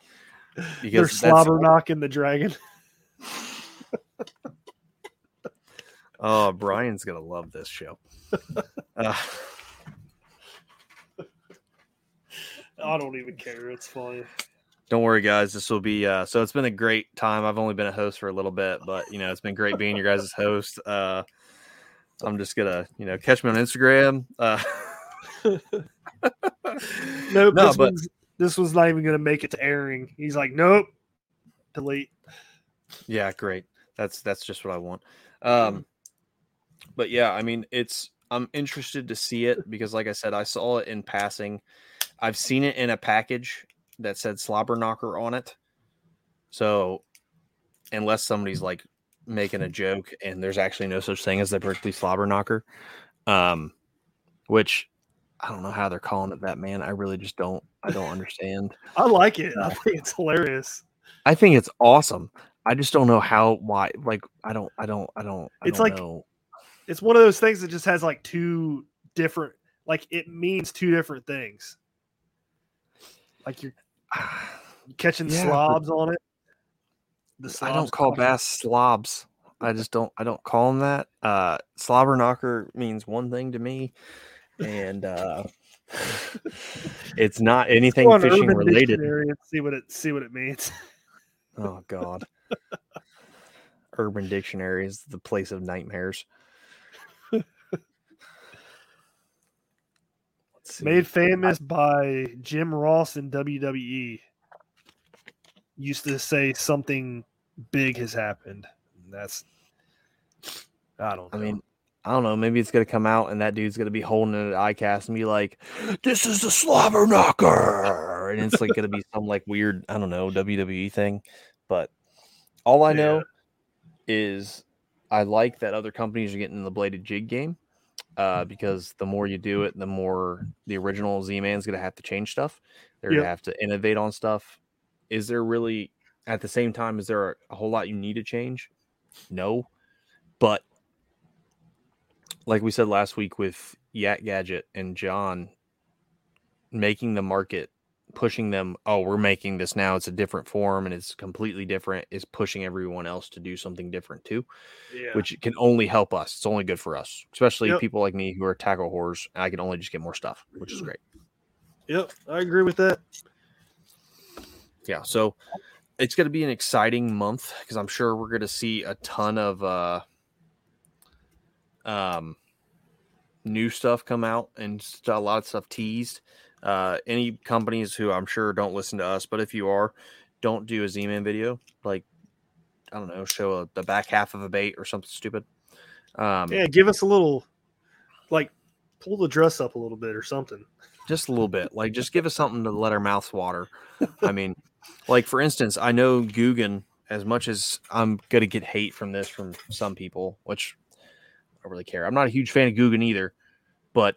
They're slobber knocking the dragon. Oh, Brian's gonna love this show. Uh, I don't even care. It's fine. don't worry, guys. This will be uh, so. It's been a great time. I've only been a host for a little bit, but you know, it's been great being your guys' host. Uh, I'm just gonna, you know, catch me on Instagram. Uh, Nope. No, this, but- this one's not even to make it to airing. He's like, nope. Delete. Yeah, great. That's that's just what I want. Um but yeah, I mean it's I'm interested to see it because like I said, I saw it in passing. I've seen it in a package that said slobber knocker on it. So unless somebody's like making a joke and there's actually no such thing as the Berkley slobber knocker. Um which I don't know how they're calling it that, man. I really just don't I don't understand. I like it. I think it's hilarious. I think it's awesome. I just don't know how why like I don't I don't I don't I It's don't like- know. It's one of those things that just has like two different, like it means two different things. Like you're catching Yeah, but- slobs on it. The I don't call bass slobs. I just don't I don't call them that. Uh slobber knocker means one thing to me and uh it's not anything fishing related. See what it see what it means. Oh god. Urban Dictionary is the place of nightmares. See. Made famous by Jim Ross in WWE. Used to say something big has happened. That's I don't know. I mean, I don't know. Maybe it's gonna come out and that dude's gonna be holding an at ICAST and be like, "This is the slobber knocker," and it's like gonna be some like weird, I don't know, WWE thing. But all I know is I like that other companies are getting in the bladed jig game uh, because the more you do it, the more the original Z Man's gonna have to change stuff. They're Yep. gonna have to innovate on stuff. Is there really at the same time? Is there a whole lot you need to change? No, but like we said last week with Yak Gadget and John making the market pushing them oh we're making this now it's a different form and it's completely different is pushing everyone else to do something different too yeah. which can only help us it's only good for us especially Yep. people like me who are tackle whores i can only just get more stuff which is great Yep, I agree with that. yeah so it's going to be an exciting month because i'm sure we're going to see a ton of uh um new stuff come out and a lot of stuff teased uh any companies who i'm sure don't listen to us but if you are don't do a z-man video like i don't know show a, the back half of a bait or something stupid. Um Yeah, give us a little like pull the dress up a little bit or something. just a little bit like just give us something to let our mouths water. I mean like for instance i know Googan, as much as i'm gonna get hate from this from some people which i don't really care. I'm not a huge fan of Googan either but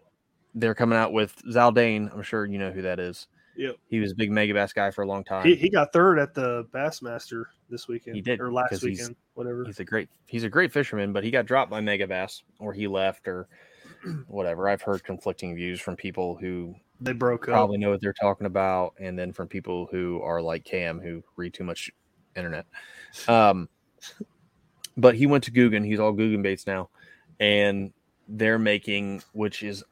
they're coming out with Zaldain i'm sure you know who that is Yep. he was a big Megabass guy for a long time He, he got third at the Bassmaster this weekend. He did, or last 'cause he's- weekend, whatever. he's a great he's a great fisherman but he got dropped by Megabass or he left or whatever. I've heard conflicting views from people who They broke up. probably know what they're talking about, and then from people who are like Cam who read too much internet. Um, but he went to Googan. He's all Googan baits now, and they're making, which is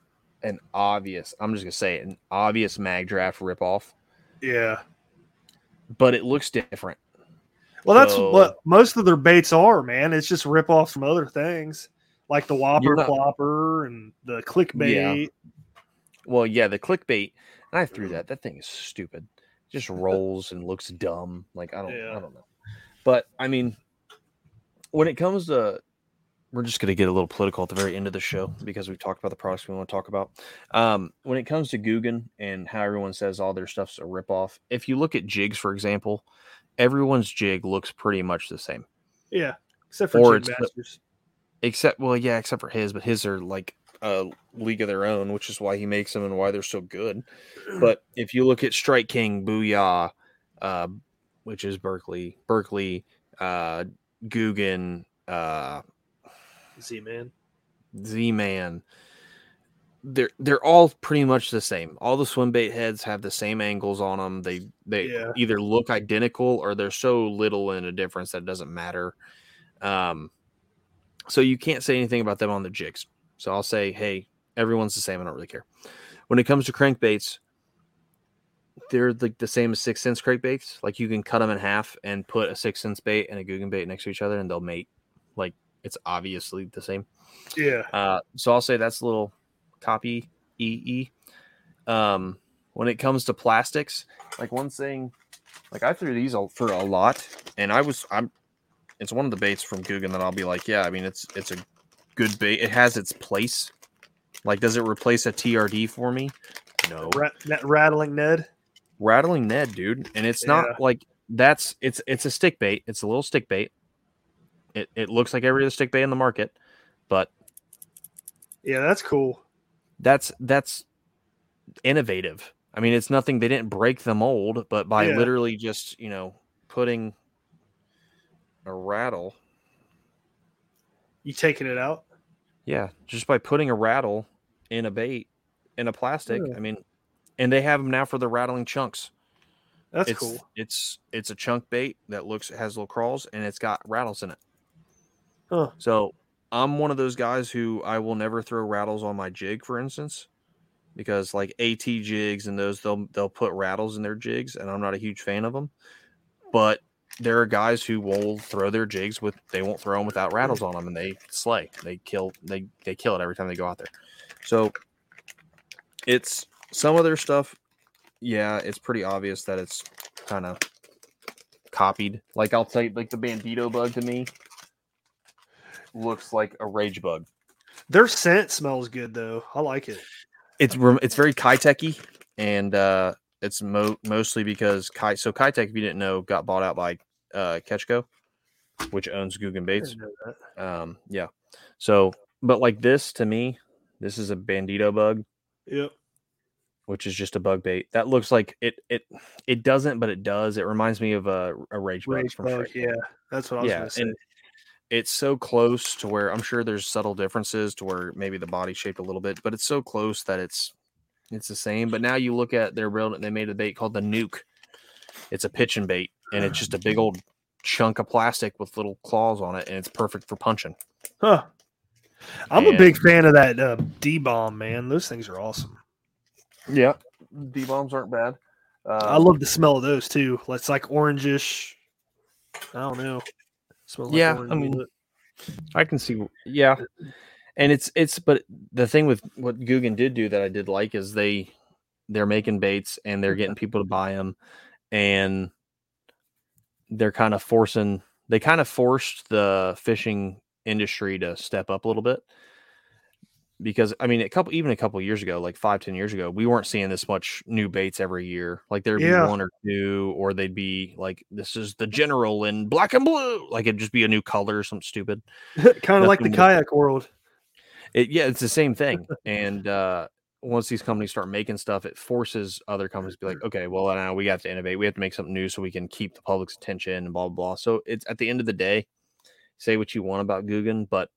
an obvious. I'm just gonna say it, an obvious mag draft ripoff, Yeah. but it looks different. Well, that's So- what most of their baits are, man. It's just rip off from other things, like the Whopper not- Plopper and the clickbait. Well, yeah, the clickbait, and I threw that. That thing is stupid. Just rolls and looks dumb. Like I don't, Yeah. I don't know. But I mean, when it comes to, we're just gonna get a little political at the very end of the show because we've talked about the products we want to talk about. Um, when it comes to Googan and how everyone says all their stuff's a ripoff, if you look at jigs, for example, everyone's jig looks pretty much the same. Yeah, except for Or Jig Masters. except well yeah except for his but his are like a league of their own which is why he makes them and why they're so good but if you look at strike king booyah uh, which is berkley berkley uh googan uh Z man. z-man they're they're all pretty much the same. All the swim bait heads have the same angles on them they they Yeah. either look identical or they're so little in a difference that it doesn't matter. Um so you can't say anything about them on the jigs. So i'll say hey everyone's the same. I don't really care. When it comes to crankbaits they're like the same as 6th Sense crankbaits. Like you can cut them in half and put a 6th Sense bait and a googan bait next to each other and they'll mate. Like it's obviously the same Yeah. uh, so I'll say that's a little copy EE. Um, when it comes to plastics, like one thing, like I threw these for a lot, and I was I'm, it's one of the baits from Googan that I'll be like, yeah, I mean it's it's a good bait. It has its place. Like, does it replace a TRD for me? No. Rat, rattling Ned. Rattling Ned, dude, and it's Yeah. not like that's it's it's a stick bait. It's a little stick bait. It it looks like every other stick bait in the market, but Yeah, that's cool. that's that's innovative. I mean, it's nothing they didn't break the mold, but by Yeah. literally just, you know, putting a rattle, You taking it out? yeah, just by putting a rattle in a bait in a plastic. Yeah. I mean, and they have them now for the rattling chunks. That's it's cool. it's it's a chunk bait that looks has little crawls and it's got rattles in it. Huh. So I'm one of those guys who I will never throw rattles on my jig, for instance, because like AT jigs and those they'll they'll put rattles in their jigs, and I'm not a huge fan of them. But there are guys who will throw their jigs with they won't throw them without rattles on them, and they slay. They kill they they kill it every time they go out there. So it's some of their stuff. Yeah, it's pretty obvious that it's kind of copied. Like I'll say, like the Bandito bug to me looks like a rage bug. Their scent smells good though. I like it. It's rem- it's very Keitech and uh, it's mo- mostly because Kai. So Keitech, if you didn't know, got bought out by uh, Catch Co, which owns Googan I Baits. didn't know that. Um, yeah. So, but like this to me, this is a Bandito bug, Yep. which is just a bug bait that looks like it. It it doesn't, but it does. It reminds me of a, a rage, bug Rage from bug. Yeah, that's what I was yeah, gonna say. and it's so close to where I'm sure there's subtle differences to where maybe the body shaped a little bit, but it's so close that it's it's the same. But now you look at their build, they made a bait called the Nuke. It's a pitching bait, and it's just a big old chunk of plastic with little claws on it, and it's perfect for punching. Huh. I'm a big fan of that uh, D bomb, man. Those things are awesome. Yeah, D bombs aren't bad. Uh, I love the smell of those too. It's like orangish. I don't know. Smells like Yeah, I mean, I can see, yeah, and it's it's but the thing with what Googan did do that I did like is they they're making baits and they're getting people to buy them, and they're kind of forcing they kind of forced the fishing industry to step up a little bit because I mean a couple even a couple years ago like five ten years ago we weren't seeing this much new baits every year like there'd Yeah. be one or two or they'd be like this is the general in black and blue like it'd just be a new color or something stupid kind of like the more- kayak world. it, yeah, it's the same thing. and uh, once these companies start making stuff, it forces other companies to be like, okay, well now we have to innovate. We have to make something new so we can keep the public's attention and blah blah blah. So it's at the end of the day, say what you want about Googan, but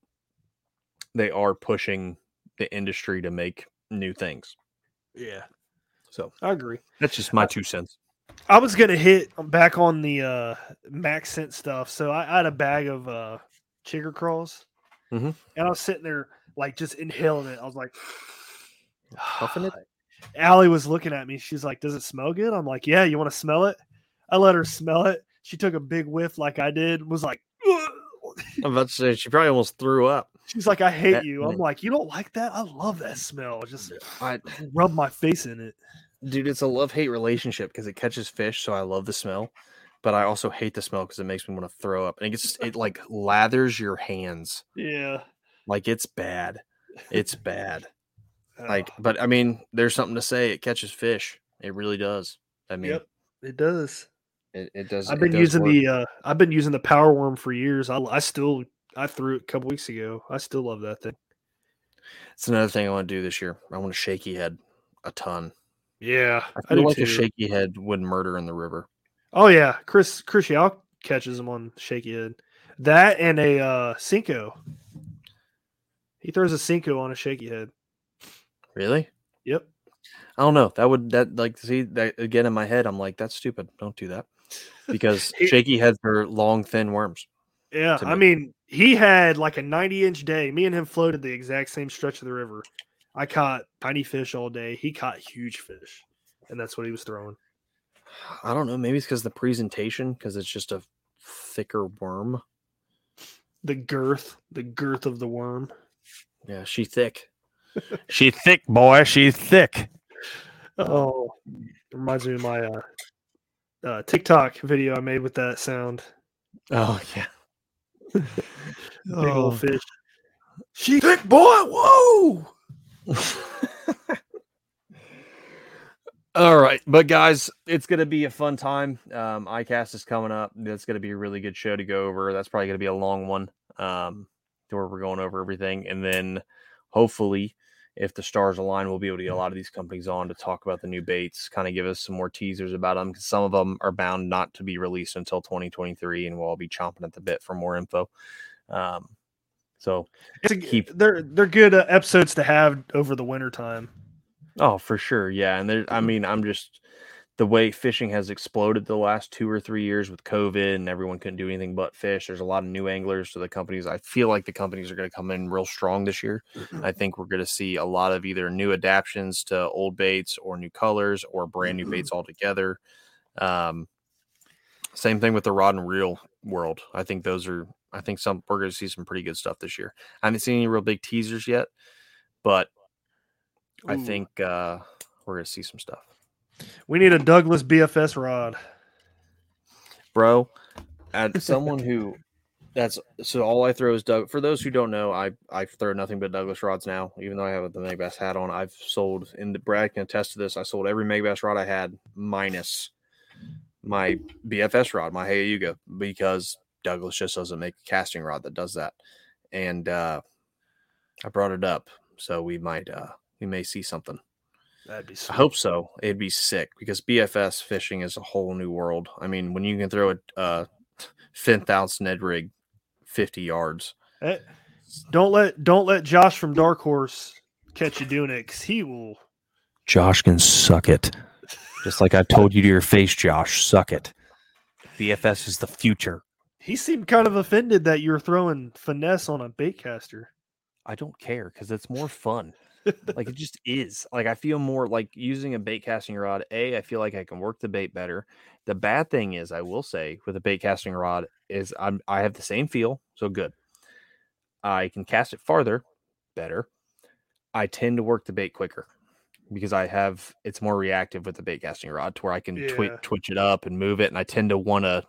they are pushing the industry to make new things. Yeah, So I agree. that's just my two cents. I was gonna hit back on the uh Max scent stuff. So I, I had a bag of uh chigger crawls, Mhm. and I was sitting there like just inhaling it. I was like, Puffing it? Allie was looking at me. She's like, "Does it smell good?" I'm like, "Yeah." You want to smell it? I let her smell it. She took a big whiff, like I did. Was like, I'm about to say she probably almost threw up. She's like, "I hate That- you." I'm like, "You don't like that? I love that smell." Just I, rub my face in it. dude, it's a love hate relationship because it catches fish, so I love the smell, but I also hate the smell because it makes me want to throw up, and it gets it like lathers your hands, Yeah. like it's bad, it's bad. Like, Oh, but I mean, there's something to say. It catches fish. It really does. I mean, Yep. it does. it, it does. I've been does using work. the uh I've been using the power worm for years. I, I still I threw it a couple weeks ago. I still love that thing. It's another thing I want to do this year. I want to shaky head a ton. Yeah, I I, feel do like too. a shaky head would murder in the river. Oh yeah, Chris Chris Yao catches him on shaky head. That and a uh Senko. He throws a Senko on a shaky head. Really? Yep. I don't know. That would that like see that again in my head. I'm like, that's stupid. Don't do that because shaky heads are long, thin worms. Yeah, I mean, he had like a 90 inch day. Me and him floated the exact same stretch of the river. I caught tiny fish all day. He caught huge fish, and that's what he was throwing. I don't know. Maybe it's because the presentation, because it's just a thicker worm. The girth, the girth of the worm. Yeah, she thick. she thick, boy. She thick. Oh, reminds me of my uh, uh, TikTok video I made with that sound. Oh yeah. Big Oh. old fish. She thick boy, whoa! All right, but guys, it's gonna be a fun time. Um, ICAST is coming up. That's gonna be a really good show to go over. That's probably gonna be a long one. Um, to where we're going over everything, and then hopefully, if the stars align, we'll be able to get a lot of these companies on to talk about the new baits, kind of give us some more teasers about them. Because some of them are bound not to be released until 2023, and we'll all be chomping at the bit for more info. Um, so It's a, Keep- they're they're good uh, episodes to have over the winter time. Oh, for sure. Yeah. And there, I mean, I'm just the way fishing has exploded the last two or three years with COVID and everyone couldn't do anything but fish. There's a lot of new anglers. So the companies, I feel like the companies are going to come in real strong this year. I think we're going to see a lot of either new adaptions to old baits or new colors or brand new baits altogether. Um, same thing with the rod and reel world. I think those are, I think some, we're going to see some pretty good stuff this year. I haven't seen any real big teasers yet, but I think uh, we're going to see some stuff. We need a Douglas BFS rod. bro. At someone who that's so all I throw is Doug. For those who don't know, I I throw nothing but Douglas rods now. Even though I have the Megabass hat on, I've sold. And the Brad can attest to this. I sold every Megabass rod I had minus my BFS rod, my Hayuga, because Douglas just doesn't make a casting rod that does that. And uh, I brought it up, so we might uh, we may see something. That'd be I hope so. It'd be sick because BFS fishing is a whole new world. I mean, when you can throw a uh, fifth ounce Ned rig fifty yards, Eh, don't let don't let Josh from Dark Horse catch you doing it because he will. Josh can suck it. Just like I've told you to your face, Josh, suck it. BFS is the future. He seemed kind of offended that you were throwing finesse on a bait caster. I don't care because it's more fun. Like it just is. Like I feel more like using a bait casting rod. A, I feel like I can work the bait better. The bad thing is, I will say, with a bait casting rod, is I'm I have the same feel, so good. I can cast it farther, better. I tend to work the bait quicker because I have it's more reactive with the bait casting rod to where I can twi- twitch it up and move it, and I tend to want to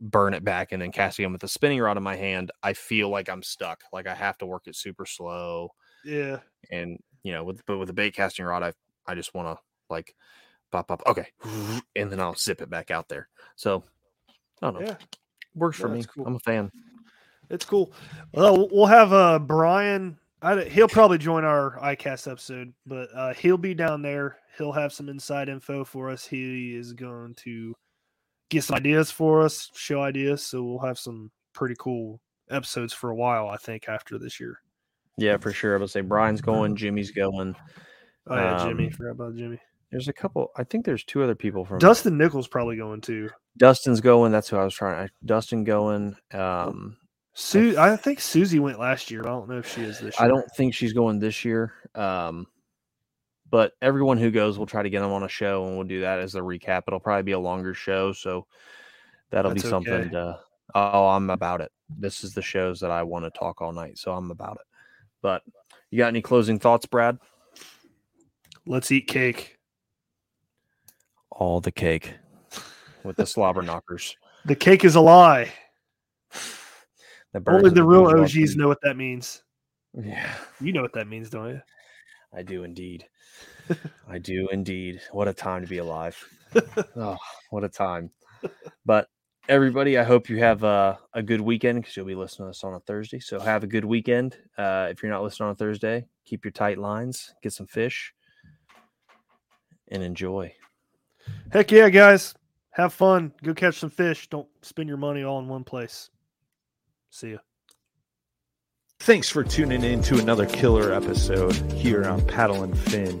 burn it back and then casting them with the spinning rod in my hand. I feel like I'm stuck, like I have to work it super slow Yeah, and you know with but with a bait casting rod i i just want to like pop pop okay and then i'll zip it back out there so i don't know yeah, works for me cool. i'm a fan it's cool. Well, we'll have uh Brian. I, he'll probably join our iCast episode, but uh, he'll be down there. He'll have some inside info for us. He is going to get some ideas for us, show ideas. So we'll have some pretty cool episodes for a while, I think, after this year. Yeah, for sure. I would say Brian's going, Jimmy's going. Oh yeah, Jimmy. Um, Forgot about Jimmy. There's a couple. I think there's two other people from Dustin Nichols probably going too. Dustin's going. That's who I was trying. Dustin going. Um, Su- I think Susie went last year. I don't know if she is this year. I don't think she's going this year. Um, but everyone who goes, we'll try to get them on a show, and we'll do that as a recap. It'll probably be a longer show, so that'll That's be something okay. to. Oh, I'm about it. This is the shows that I want to talk all night, so I'm about it. But you got any closing thoughts, Brad? Let's eat cake. All the cake with the slobber knockers. The cake is a lie. The Only the real OGs food. know what that means. Yeah, You know what that means, don't you? I do indeed. I do indeed. What a time to be alive. oh, what a time. But everybody, I hope you have a, a good weekend because you'll be listening to us on a Thursday. So have a good weekend. Uh, if you're not listening on a Thursday, keep your tight lines, get some fish, and enjoy. Heck yeah, guys. Have fun. Go catch some fish. Don't spend your money all in one place. See ya. Thanks for tuning in to another killer episode here on Paddle and Fin.